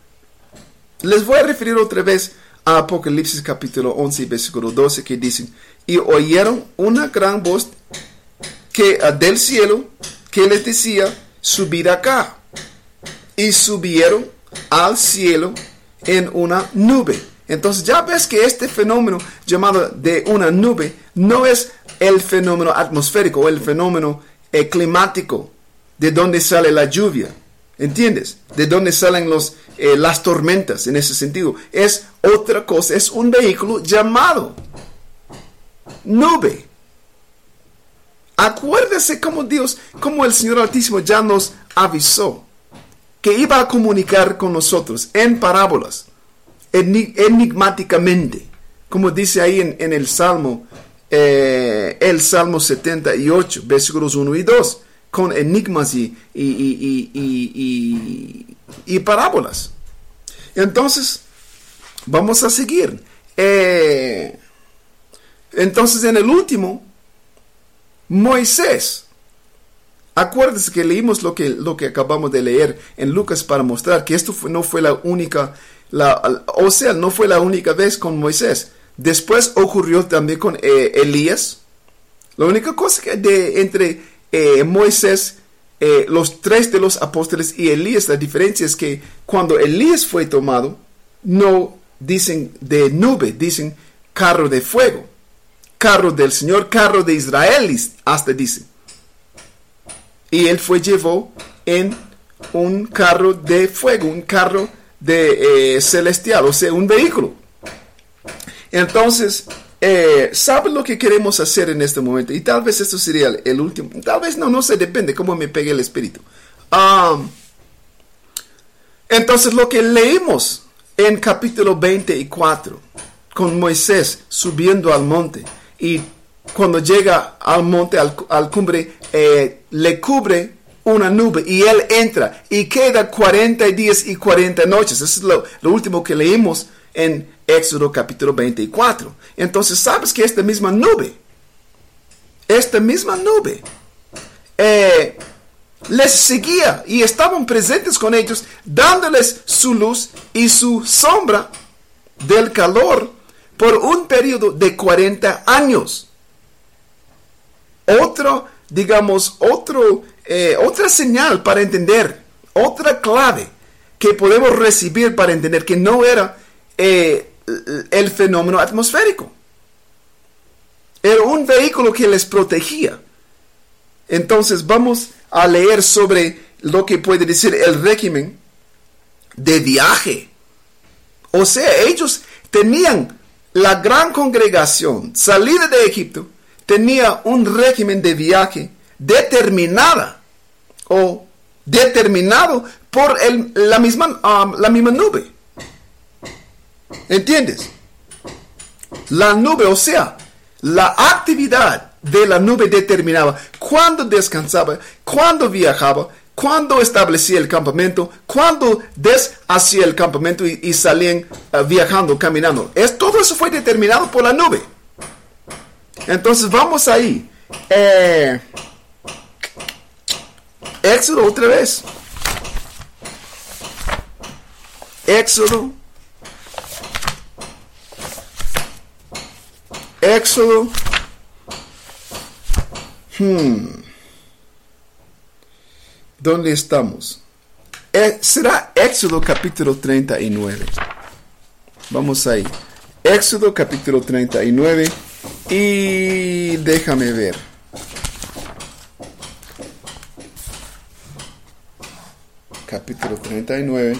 Speaker 2: Les voy a referir otra vez a Apocalipsis capítulo 11 versículo 12 que dicen, y oyeron una gran voz que ah, del cielo que les decía, subid acá. Y subieron al cielo en una nube. Entonces ya ves que este fenómeno llamado de una nube no es el fenómeno atmosférico el fenómeno eh, climático, de donde sale la lluvia. ¿Entiendes? De dónde salen los, eh, las tormentas en ese sentido. Es otra cosa, es un vehículo llamado nube. Acuérdese cómo Dios, como el Señor Altísimo ya nos avisó que iba a comunicar con nosotros en parábolas, enigmáticamente, como dice ahí en, en el Salmo eh, el Salmo 78, versículos 1 y 2, con enigmas y, y, parábolas. Entonces, vamos a seguir. Eh, entonces, en el último, Moisés. Acuérdense que leímos lo que, lo que acabamos de leer en Lucas para mostrar que esto no fue la única, la, o sea, no fue la única vez con Moisés. Después ocurrió también con eh, Elías. La única cosa que de, entre eh, Moisés, eh, los tres de los apóstoles y Elías, la diferencia es que cuando Elías fue tomado, no dicen de nube, dicen carro de fuego. Carro del Señor, carro de Israel, hasta dicen. Y él fue llevó en un carro de fuego, un carro de eh, celestial, o sea, un vehículo. Entonces, eh, ¿sabe lo que queremos hacer en este momento? Y tal vez esto sería el, último, tal vez no, no sé, depende cómo me pegue el espíritu. Entonces, lo que leímos en capítulo 24, con Moisés subiendo al monte, y cuando llega al monte, al, cumbre, eh, le cubre una nube y él entra y queda 40 días y 40 noches. Eso es lo, lo último que leímos en Éxodo capítulo 24. Entonces, sabes que esta misma nube, esta misma nube, eh, les seguía y estaban presentes con ellos, dándoles su luz y su sombra del calor por un periodo de 40 años. Otro, digamos, otro, eh, otra señal para entender, otra clave que podemos recibir para entender que no era eh, el fenómeno atmosférico. Era un vehículo que les protegía. Entonces vamos a leer sobre lo que puede decir el régimen de viaje. O sea, ellos tenían la gran congregación salida de Egipto, tenía un régimen de viaje determinada o determinado por la, misma, um, la misma nube. ¿Entiendes? La nube, o sea, la actividad de la nube determinaba cuándo descansaba, cuándo viajaba, cuándo establecía el campamento, cuándo deshacía el campamento y, salían eh, viajando, caminando. Es, todo eso fue determinado por la nube. Entonces vamos ahí. Eh, Éxodo otra vez. Éxodo Éxodo. Hmm. ¿Dónde estamos? Eh, será Éxodo capítulo 39. Vamos ahí. Éxodo capítulo 39. Y déjame ver. Capítulo 39.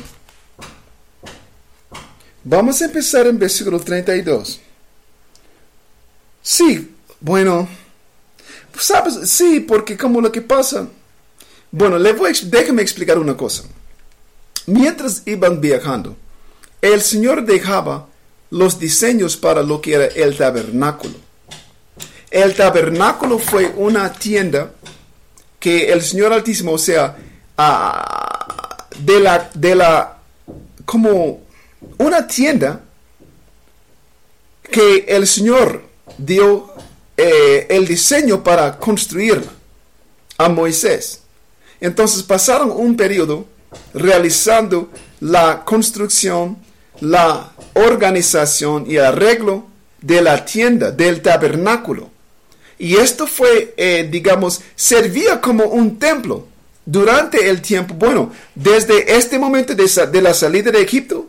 Speaker 2: Vamos a empezar en versículo 32. Sí, bueno, sabes, sí, porque como lo que pasa, bueno, le voy, déjame explicar una cosa. Mientras iban viajando, el Señor dejaba los diseños para lo que era el tabernáculo. El tabernáculo fue una tienda que el Señor Altísimo, o sea, ah, de la, de la, como una tienda que el Señor dio eh, el diseño para construirla a Moisés. Entonces pasaron un periodo realizando la construcción, la organización y arreglo de la tienda, del tabernáculo. Y esto fue, eh, digamos, servía como un templo durante el tiempo, bueno, desde este momento de, la salida de Egipto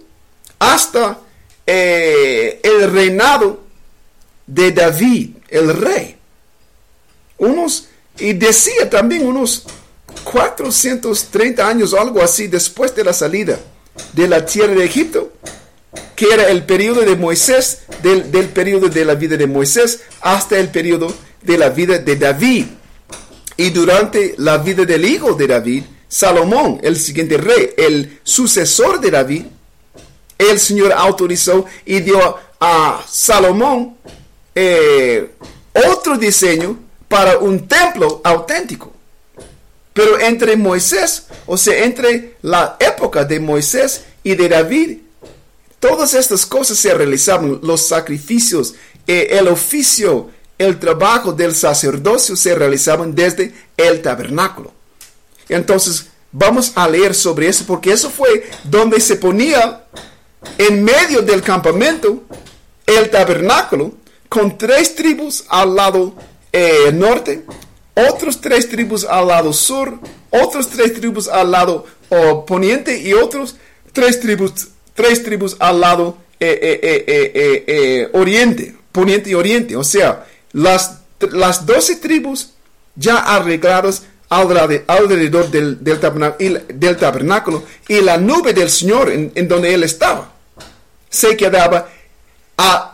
Speaker 2: hasta eh, el reinado de David, el rey. Unos, y decía también unos 430 años algo así después de la salida de la tierra de Egipto, que era el periodo de Moisés, del, del periodo de la vida de Moisés hasta el periodo de la vida de David. Y durante la vida del hijo de David, Salomón, el siguiente rey, el sucesor de David, el Señor autorizó y dio a Salomón eh, otro diseño para un templo auténtico. Pero entre Moisés, o sea, entre la época de Moisés y de David, todas estas cosas se realizaban, los sacrificios, eh, el oficio, el trabajo del sacerdocio se realizaban desde el tabernáculo. Entonces, vamos a leer sobre eso porque eso fue donde se ponía en medio del campamento el tabernáculo con tres tribus al lado eh, norte, otros tres tribus al lado sur, otros tres tribus al lado poniente y otros tres tribus, tres tribus al lado eh, eh, oriente, poniente y oriente. O sea, las, las 12 tribus ya arregladas alrededor del, tabernáculo, y, la nube del Señor en, donde él estaba se quedaba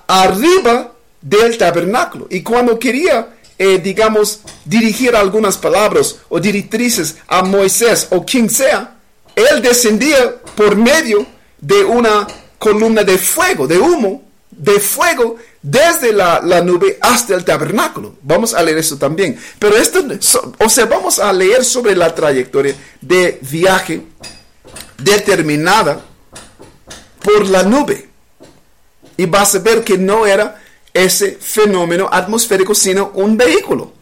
Speaker 2: arriba del tabernáculo. Y cuando quería, eh, digamos, dirigir algunas palabras o directrices a Moisés o quien sea, él descendía por medio de una columna de fuego, de humo, de fuego, desde la, la, nube hasta el tabernáculo. Vamos a leer eso también. Pero esto, o sea, vamos a leer sobre la trayectoria de viaje determinada por la nube. Y vas a ver que no era ese fenómeno atmosférico, sino un vehículo.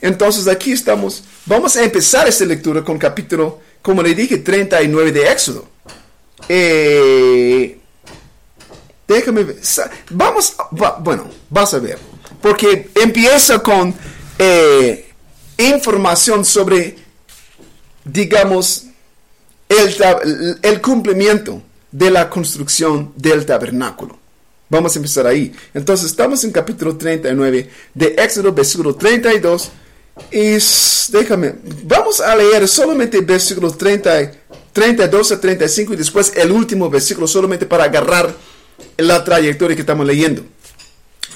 Speaker 2: Entonces aquí estamos, vamos a empezar esta lectura con capítulo, como le dije, 39 de Éxodo. Eh, déjame ver, vamos, bueno, vas a ver, porque empieza con eh, información sobre, digamos, el, el cumplimiento de la construcción del tabernáculo. Vamos a empezar ahí. Entonces estamos en capítulo 39 de Éxodo, versículo 32. Y déjame, vamos a leer solamente versículos 30, 32 a 35 y después el último versículo solamente para agarrar la trayectoria que estamos leyendo.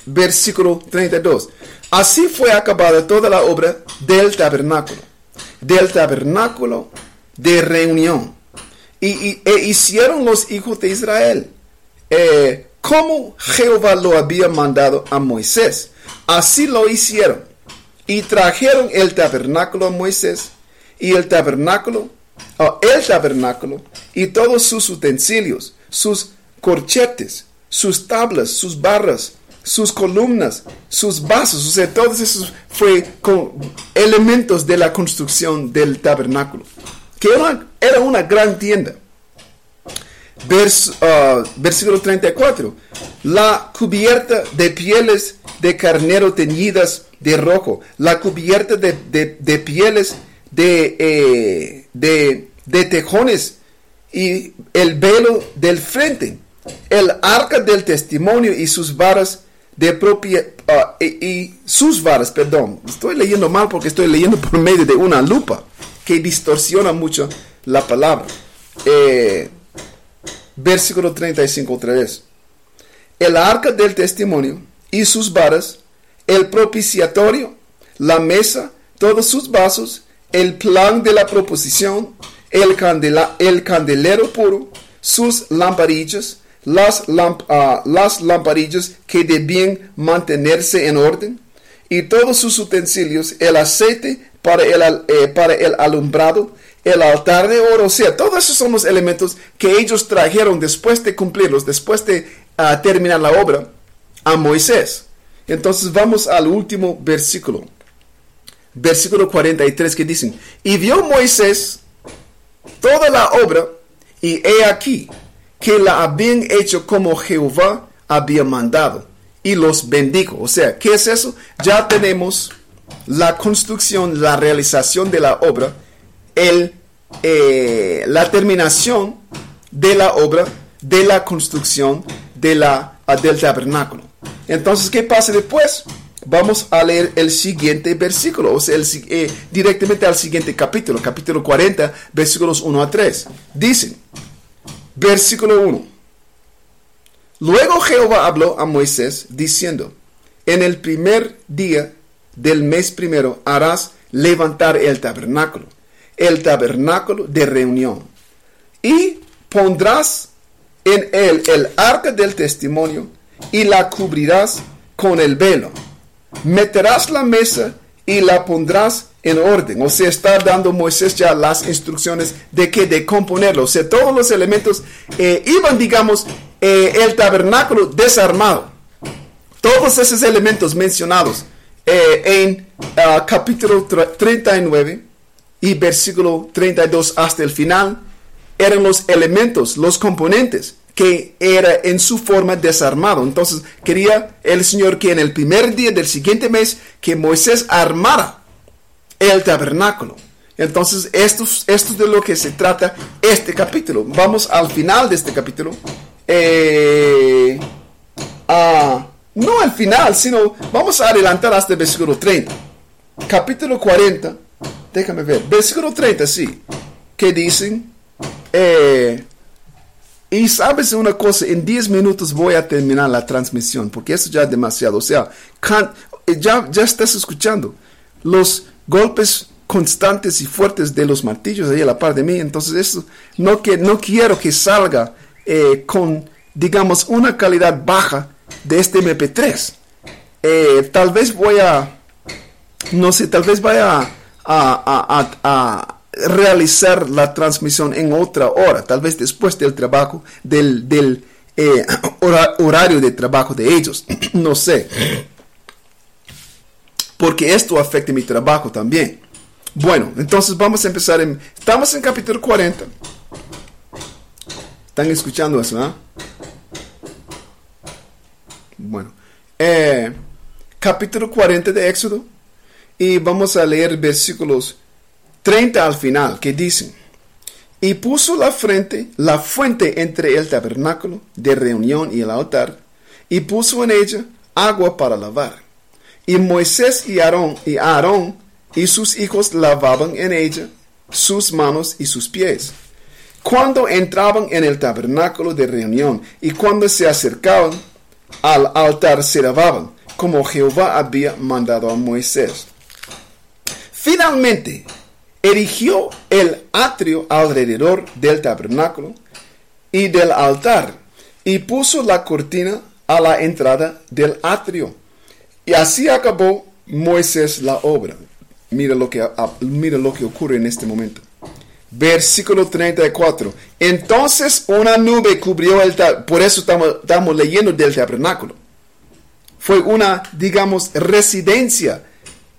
Speaker 2: Versículo 32. Así fue acabada toda la obra del tabernáculo, del tabernáculo de reunión. Y, e hicieron los hijos de Israel. Eh, como Jehová lo había mandado a Moisés. Así lo hicieron. Y trajeron el tabernáculo a Moisés y el tabernáculo, oh, el tabernáculo y todos sus utensilios, sus corchetes, sus tablas, sus barras, sus columnas, sus vasos, o sea, todos esos fue con elementos de la construcción del tabernáculo, que era una gran tienda. Ah, versículo 34. La cubierta de pieles de carnero teñidas de rojo. La cubierta de, pieles de, eh, de, de tejones y el velo del frente. El arca del testimonio y sus varas de propia ah, y, sus varas, perdón, estoy leyendo mal porque estoy leyendo por medio de una lupa que distorsiona mucho la palabra. Eh, versículo 35 otra vez. El arca del testimonio y sus varas, el propiciatorio, la mesa, todos sus vasos, el plan de la proposición, el, candelero puro, sus lamparillas, las, ah, las lamparillas que debían mantenerse en orden, y todos sus utensilios, el aceite para el, eh, para el alumbrado, el altar de oro, o sea, todos esos son los elementos que ellos trajeron después de cumplirlos, después de ah, terminar la obra, a Moisés. Entonces vamos al último versículo, versículo 43 que dicen, y vio Moisés toda la obra, y he aquí que la habían hecho como Jehová había mandado, y los bendijo. O sea, ¿qué es eso? Ya tenemos la construcción, la realización de la obra, el, eh, la terminación de la obra de la construcción de la, del tabernáculo. Entonces, ¿qué pasa después? Vamos a leer el siguiente versículo, o sea, eh, directamente al siguiente capítulo, capítulo 40, versículos 1 a 3. Dicen, versículo 1. Luego Jehová habló a Moisés diciendo, en el primer día del mes primero harás levantar el tabernáculo el tabernáculo de reunión. Y pondrás en él el arca del testimonio y la cubrirás con el velo. Meterás la mesa y la pondrás en orden. O sea, está dando Moisés ya las instrucciones de que de componerlo. O sea, todos los elementos eh, iban, digamos, eh, el tabernáculo desarmado. Todos esos elementos mencionados eh, en ah, capítulo 39 y versículo 32 hasta el final eran los elementos, los componentes que era en su forma desarmado. Entonces quería el Señor que en el primer día del siguiente mes que Moisés armara el tabernáculo. Entonces esto, es de lo que se trata este capítulo. Vamos al final de este capítulo. Eh, no al final, sino vamos a adelantar hasta el versículo 30. Capítulo 40 déjame ver, versículo 30, sí, que dicen, eh, y sabes una cosa, en 10 minutos voy a terminar la transmisión, porque eso ya es demasiado, o sea, ya, ya estás escuchando los golpes constantes y fuertes de los martillos ahí a la par de mí, entonces eso, no, que, no quiero que salga eh, con, digamos, una calidad baja de este MP3. Eh, tal vez voy a, no sé, tal vez vaya a, realizar la transmisión en otra hora, tal vez después del trabajo, del, eh, horario de trabajo de ellos, no sé. Porque esto afecta mi trabajo también. Bueno, entonces vamos a empezar. Estamos en capítulo 40. ¿Están escuchando eso, ah? Bueno. Eh, capítulo 40 de Éxodo. Y vamos a leer versículos 30 al final, que dicen, y puso la frente, la fuente entre el tabernáculo de reunión y el altar, y puso en ella agua para lavar. Y Moisés y Aarón y Aarón y sus hijos lavaban en ella sus manos y sus pies. Cuando entraban en el tabernáculo de reunión y cuando se acercaban al altar se lavaban, como Jehová había mandado a Moisés. Finalmente, erigió el atrio alrededor del tabernáculo y del altar y puso la cortina a la entrada del atrio. Y así acabó Moisés la obra. Mira lo que, lo que ocurre en este momento. Versículo 34. Entonces una nube cubrió el tabernáculo. Por eso estamos, estamos leyendo del tabernáculo. Fue una, digamos, residencia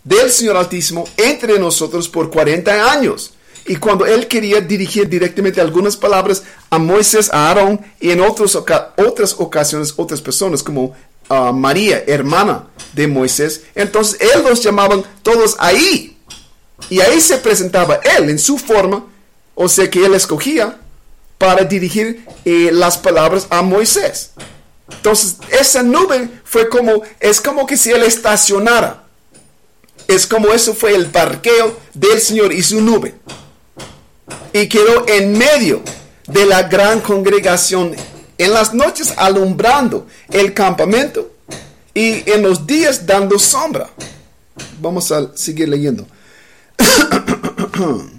Speaker 2: del Señor Altísimo entre nosotros por 40 años. Y cuando él quería dirigir directamente algunas palabras a Moisés, a Aarón y en otras ocasiones otras personas como uh, María, hermana de Moisés, entonces él los llamaban todos ahí. Y ahí se presentaba él en su forma, o sea que él escogía para dirigir eh, las palabras a Moisés. Entonces, esa nube fue como, es como que si él estacionara es como eso fue el parqueo del Señor y su nube. Y quedó en medio de la gran congregación en las noches alumbrando el campamento y en los días dando sombra. Vamos a seguir leyendo.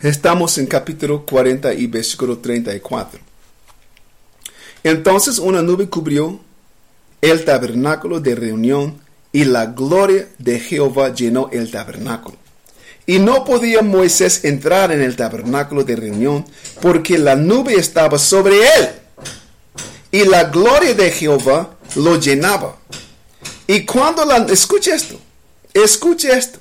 Speaker 2: Estamos en capítulo 40 y versículo 34. Entonces una nube cubrió el tabernáculo de reunión y la gloria de Jehová llenó el tabernáculo. Y no podía Moisés entrar en el tabernáculo de reunión porque la nube estaba sobre él. Y la gloria de Jehová lo llenaba. Y cuando la... Escuche esto. Escuche esto.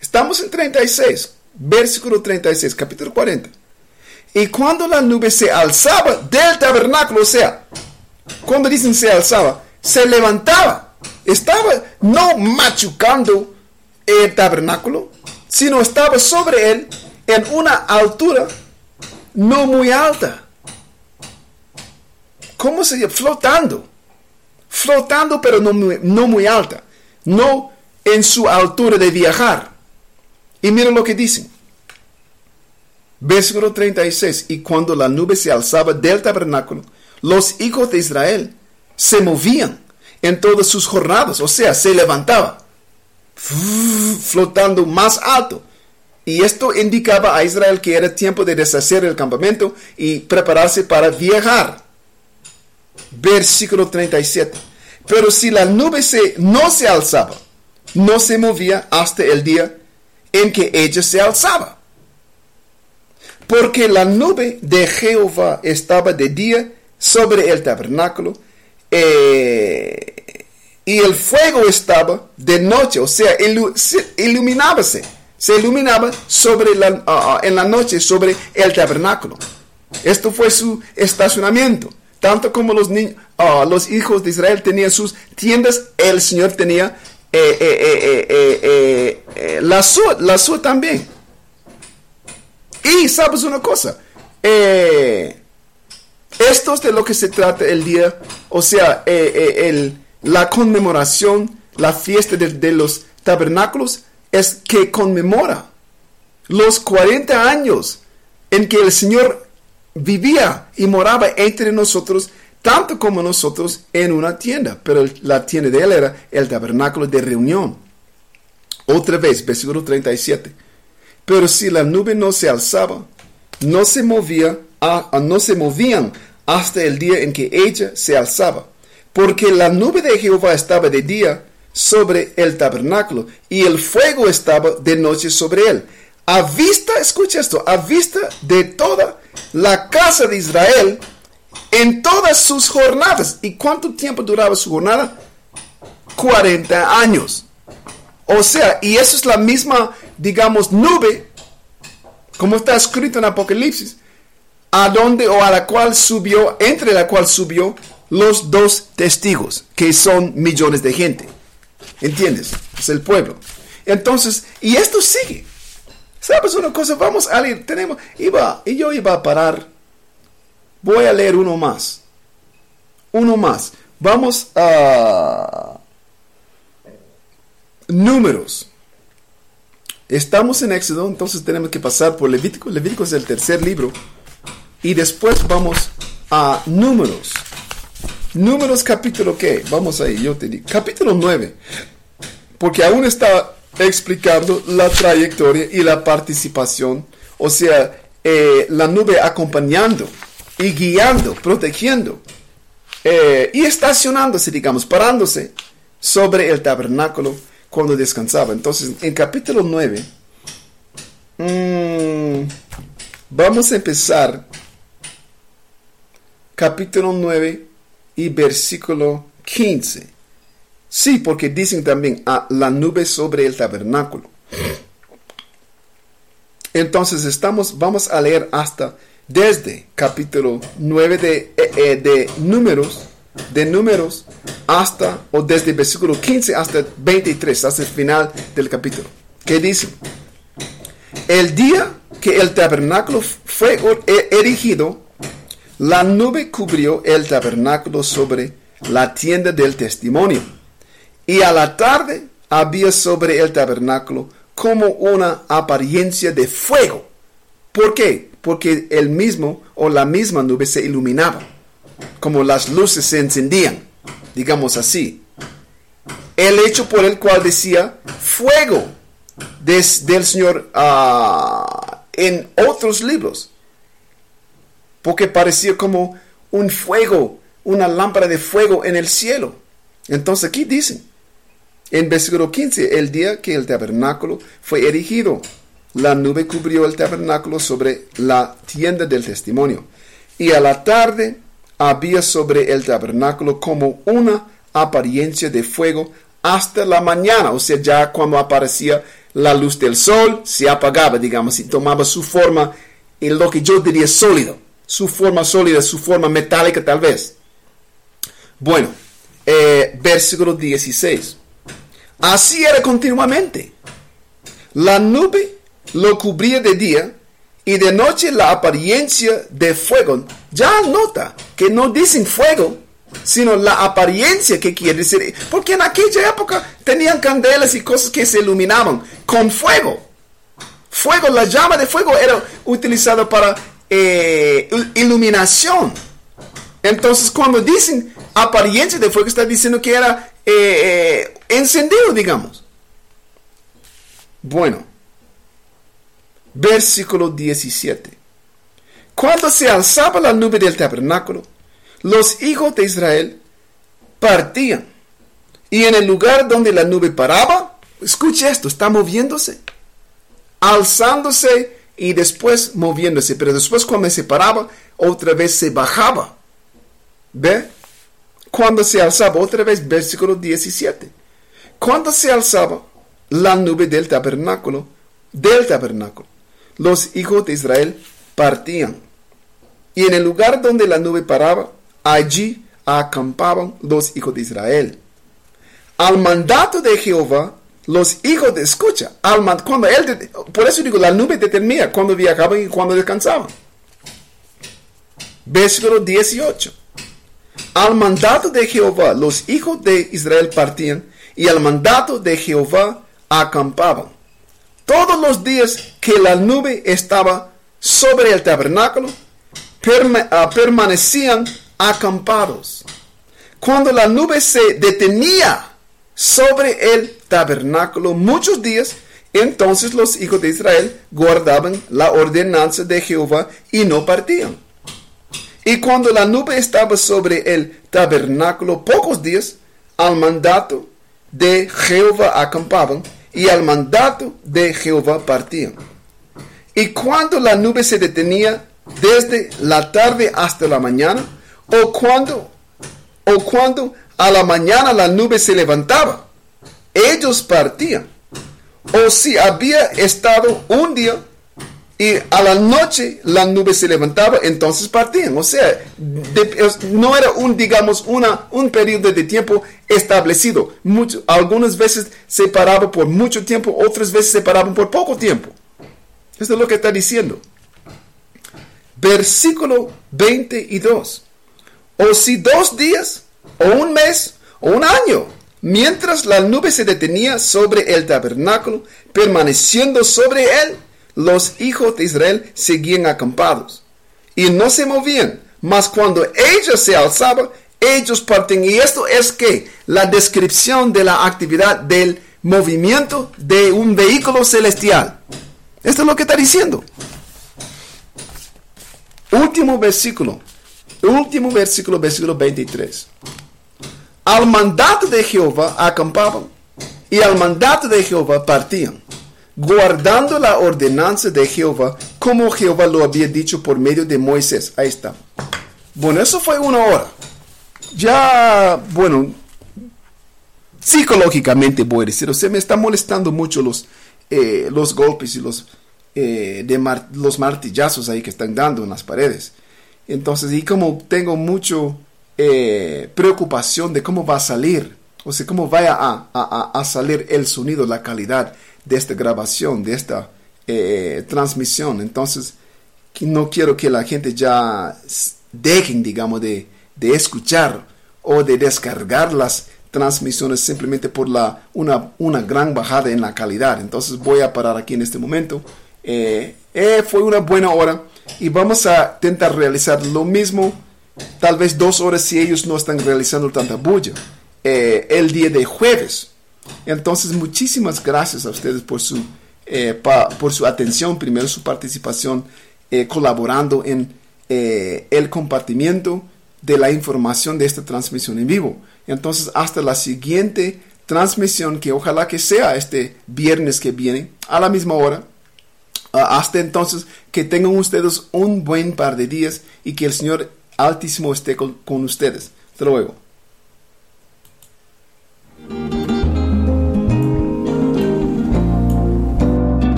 Speaker 2: Estamos en 36, versículo 36, capítulo 40. Y cuando la nube se alzaba del tabernáculo, o sea, cuando dicen se alzaba, se levantaba. Estaba no machucando el tabernáculo, sino estaba sobre él en una altura no muy alta. ¿Cómo se llama? Flotando. Flotando, pero no muy, no muy alta. No en su altura de viajar. Y mira lo que dicen. Versículo 36. Y cuando la nube se alzaba del tabernáculo, los hijos de Israel se movían en todas sus jornadas, o sea, se levantaba, flotando más alto. Y esto indicaba a Israel que era tiempo de deshacer el campamento y prepararse para viajar. Versículo 37. Pero si la nube se, no se alzaba, no se movía hasta el día en que ella se alzaba. Porque la nube de Jehová estaba de día sobre el tabernáculo eh, y el fuego estaba de noche, o sea, iluminábase, se iluminaba sobre la, ah, ah, en la noche sobre el tabernáculo. Esto fue su estacionamiento. Tanto como los, ah, los hijos de Israel tenían sus tiendas, el Señor tenía eh, eh, la, suya, la también. Y sabes una cosa, esto es de lo que se trata el día, o sea, eh, eh, la conmemoración, la fiesta de, los tabernáculos, es que conmemora los 40 años en que el Señor vivía y moraba entre nosotros, tanto como nosotros en una tienda. Pero la tienda de él era el tabernáculo de reunión. Otra vez, versículo 37. Pero si la nube no se alzaba, no se movía, no se movían hasta el día en que ella se alzaba, porque la nube de Jehová estaba de día sobre el tabernáculo y el fuego estaba de noche sobre él. A vista, escucha esto, a vista de toda la casa de Israel en todas sus jornadas. ¿Y cuánto tiempo duraba su jornada? 40 años. O sea, y eso es la misma, digamos, nube, como está escrito en Apocalipsis, a donde o a la cual subió, entre la cual subió los dos testigos, que son millones de gente. ¿Entiendes? Es el pueblo. Entonces, y esto sigue. ¿Sabes una cosa? Vamos a leer. Tenemos, iba, y yo iba a parar. Voy a leer uno más. Uno más. Vamos a números. Estamos en Éxodo, entonces tenemos que pasar por Levítico. Levítico es el tercer libro. Y después vamos a números. Números capítulo qué? Vamos ahí, yo te digo. Capítulo 9. Porque aún está explicando la trayectoria y la participación. O sea, eh, la nube acompañando y guiando, protegiendo eh, y estacionándose, digamos, parándose sobre el tabernáculo cuando descansaba. Entonces, en capítulo 9, mm, vamos a empezar capítulo 9 y versículo 15. Sí, porque dicen también a ah, la nube sobre el tabernáculo. Entonces estamos, vamos a leer hasta desde capítulo 9 de, eh, eh, de números, de números hasta, o desde versículo 15 hasta 23, hasta el final del capítulo. ¿Qué dice? El día que el tabernáculo fue erigido, la nube cubrió el tabernáculo sobre la tienda del testimonio. Y a la tarde había sobre el tabernáculo como una apariencia de fuego. ¿Por qué? Porque el mismo o la misma nube se iluminaba, como las luces se encendían, digamos así. El hecho por el cual decía fuego del Señor ah, en otros libros porque parecía como un fuego, una lámpara de fuego en el cielo. Entonces aquí dicen, en versículo 15, el día que el tabernáculo fue erigido, la nube cubrió el tabernáculo sobre la tienda del testimonio, y a la tarde había sobre el tabernáculo como una apariencia de fuego hasta la mañana, o sea, ya cuando aparecía la luz del sol, se apagaba, digamos, y tomaba su forma en lo que yo diría sólido su forma sólida, su forma metálica tal vez. Bueno, eh, versículo 16. Así era continuamente. La nube lo cubría de día y de noche la apariencia de fuego. Ya nota que no dicen fuego, sino la apariencia que quiere decir. Porque en aquella época tenían candelas y cosas que se iluminaban con fuego. Fuego, la llama de fuego era utilizada para eh, iluminación. Entonces, cuando dicen apariencia de fuego, está diciendo que era eh, eh, encendido, digamos. Bueno, versículo 17. Cuando se alzaba la nube del tabernáculo, los hijos de Israel partían. Y en el lugar donde la nube paraba, escuche esto, está moviéndose, alzándose y después moviéndose, pero después cuando se paraba, otra vez se bajaba. ¿Ve? Cuando se alzaba, otra vez, versículo 17. Cuando se alzaba la nube del tabernáculo, del tabernáculo, los hijos de Israel partían. Y en el lugar donde la nube paraba, allí acampaban los hijos de Israel. Al mandato de Jehová, los hijos de escucha, alma, cuando él, por eso digo, la nube determina cuando viajaban y cuando descansaban. Versículo 18. Al mandato de Jehová los hijos de Israel partían y al mandato de Jehová acampaban. Todos los días que la nube estaba sobre el tabernáculo, ah, permanecían acampados. Cuando la nube se detenía sobre el tabernáculo muchos días, entonces los hijos de Israel guardaban la ordenanza de Jehová y no partían. Y cuando la nube estaba sobre el tabernáculo pocos días, al mandato de Jehová acampaban y al mandato de Jehová partían. Y cuando la nube se detenía desde la tarde hasta la mañana, o cuando, o cuando a la mañana la nube se levantaba, ellos partían. O si había estado un día y a la noche la nube se levantaba, entonces partían. O sea, no era un, digamos, una, un periodo de tiempo establecido. Mucho, algunas veces se paraba por mucho tiempo, otras veces se paraban por poco tiempo. Esto es lo que está diciendo. Versículo 22. O si dos días, o un mes, o un año, mientras la nube se detenía sobre el tabernáculo, permaneciendo sobre él, los hijos de Israel seguían acampados y no se movían, mas cuando ella se alzaba, ellos parten. Y esto es que la descripción de la actividad del movimiento de un vehículo celestial. Esto es lo que está diciendo. Último versículo. Último versículo, versículo 23. Al mandato de Jehová acampaban y al mandato de Jehová partían guardando la ordenanza de Jehová, como Jehová lo había dicho por medio de Moisés. Ahí está. Bueno, eso fue una hora. Ya, bueno, psicológicamente voy a decir, o sea, me está molestando mucho los, eh, los golpes y los, eh, de los martillazos ahí que están dando en las paredes. Entonces, y como tengo mucho eh, preocupación de cómo va a salir, o sea, cómo vaya a, a, a salir el sonido, la calidad de esta grabación, de esta eh, transmisión. Entonces, no quiero que la gente ya dejen, digamos, de, escuchar o de descargar las transmisiones simplemente por la, una, una, gran bajada en la calidad. Entonces voy a parar aquí en este momento. Eh, fue una buena hora y vamos a intentar realizar lo mismo, tal vez dos horas si ellos no están realizando tanta bulla, el día de jueves. Entonces, muchísimas gracias a ustedes por su, eh, por su atención, primero su participación eh, colaborando en eh, el compartimiento de la información de esta transmisión en vivo. Entonces, hasta la siguiente transmisión, que ojalá que sea este viernes que viene, a la misma hora. Ah, hasta entonces, que tengan ustedes un buen par de días y que el Señor Altísimo esté con, con ustedes. Hasta luego.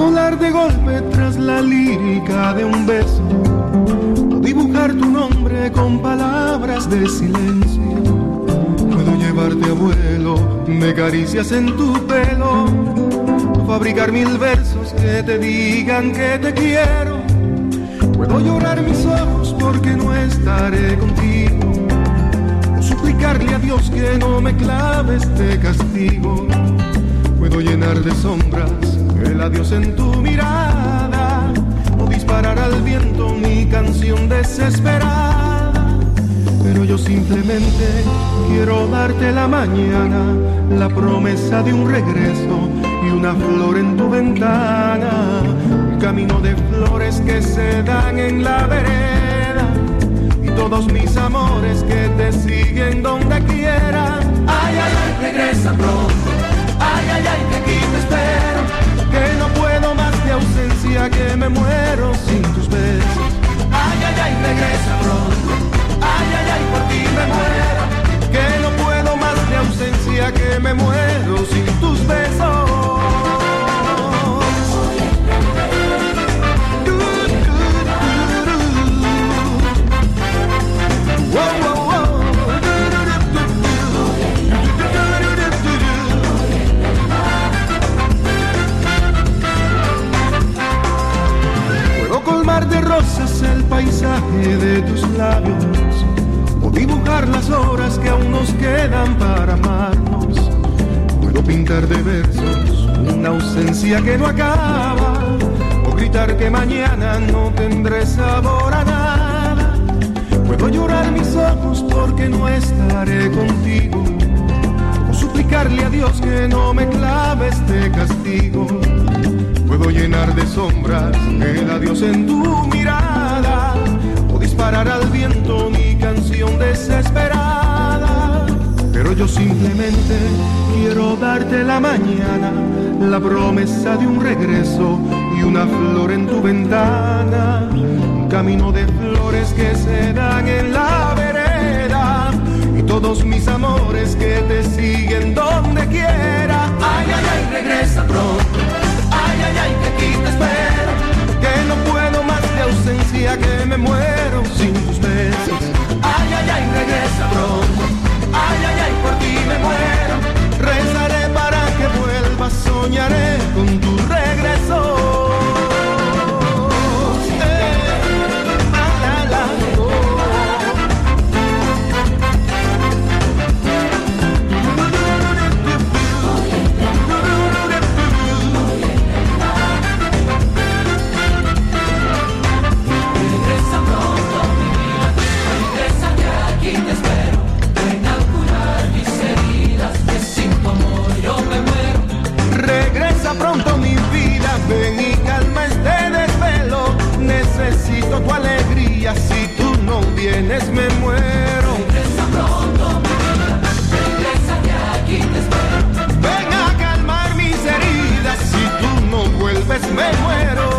Speaker 1: volar de golpe tras la lírica de un beso, o dibujar tu nombre con palabras de silencio. Puedo llevarte a vuelo de caricias en tu pelo, fabricar mil versos que te digan que te quiero. Puedo llorar mis ojos porque no estaré contigo, o suplicarle a Dios que no me clave este castigo. Puedo llenar de sombras el adiós en tu mirada o disparar al viento mi canción desesperada. Pero yo simplemente quiero darte la mañana, la promesa de un regreso y una flor en tu ventana, un camino de flores que se dan en la vereda y todos mis amores que te siguen donde quieran.
Speaker 3: Ay, ay, ay, regresa pronto. Ay, ay, ay, que aquí te espero
Speaker 1: que no puedo más de ausencia, que me muero sin tus besos.
Speaker 3: Ay, ay, ay, regresa pronto. Ay, ay, ay, por ti me muero.
Speaker 1: Que no puedo más de ausencia, que me muero sin tus besos. Paisaje de tus labios o dibujar las horas que aún nos quedan para amarnos. Puedo pintar de versos una ausencia que no acaba o gritar que mañana no tendré sabor a nada. Puedo llorar mis ojos porque no estaré contigo o suplicarle a Dios que no me clave este castigo. Puedo llenar de sombras el adiós en tu mirada o disparar al viento mi canción desesperada. Pero yo simplemente quiero darte la mañana, la promesa de un regreso y una flor en tu ventana. Un camino de flores que se dan en la vereda y todos mis amores que te siguen donde quiera.
Speaker 3: Ay, ay, ay, regresa pronto. Que
Speaker 1: no puedo más de ausencia, que me muero sin tus besos.
Speaker 3: Ay, ay, ay, regresa pronto. Ay, ay, ay, por ti me muero.
Speaker 1: Rezaré para que vuelvas, soñaré con tu regreso. si tú no vienes me muero.
Speaker 3: Regresa pronto, mamá, regresa que aquí te espero. Ven a calmar mis heridas,
Speaker 1: si tú no vuelves me muero.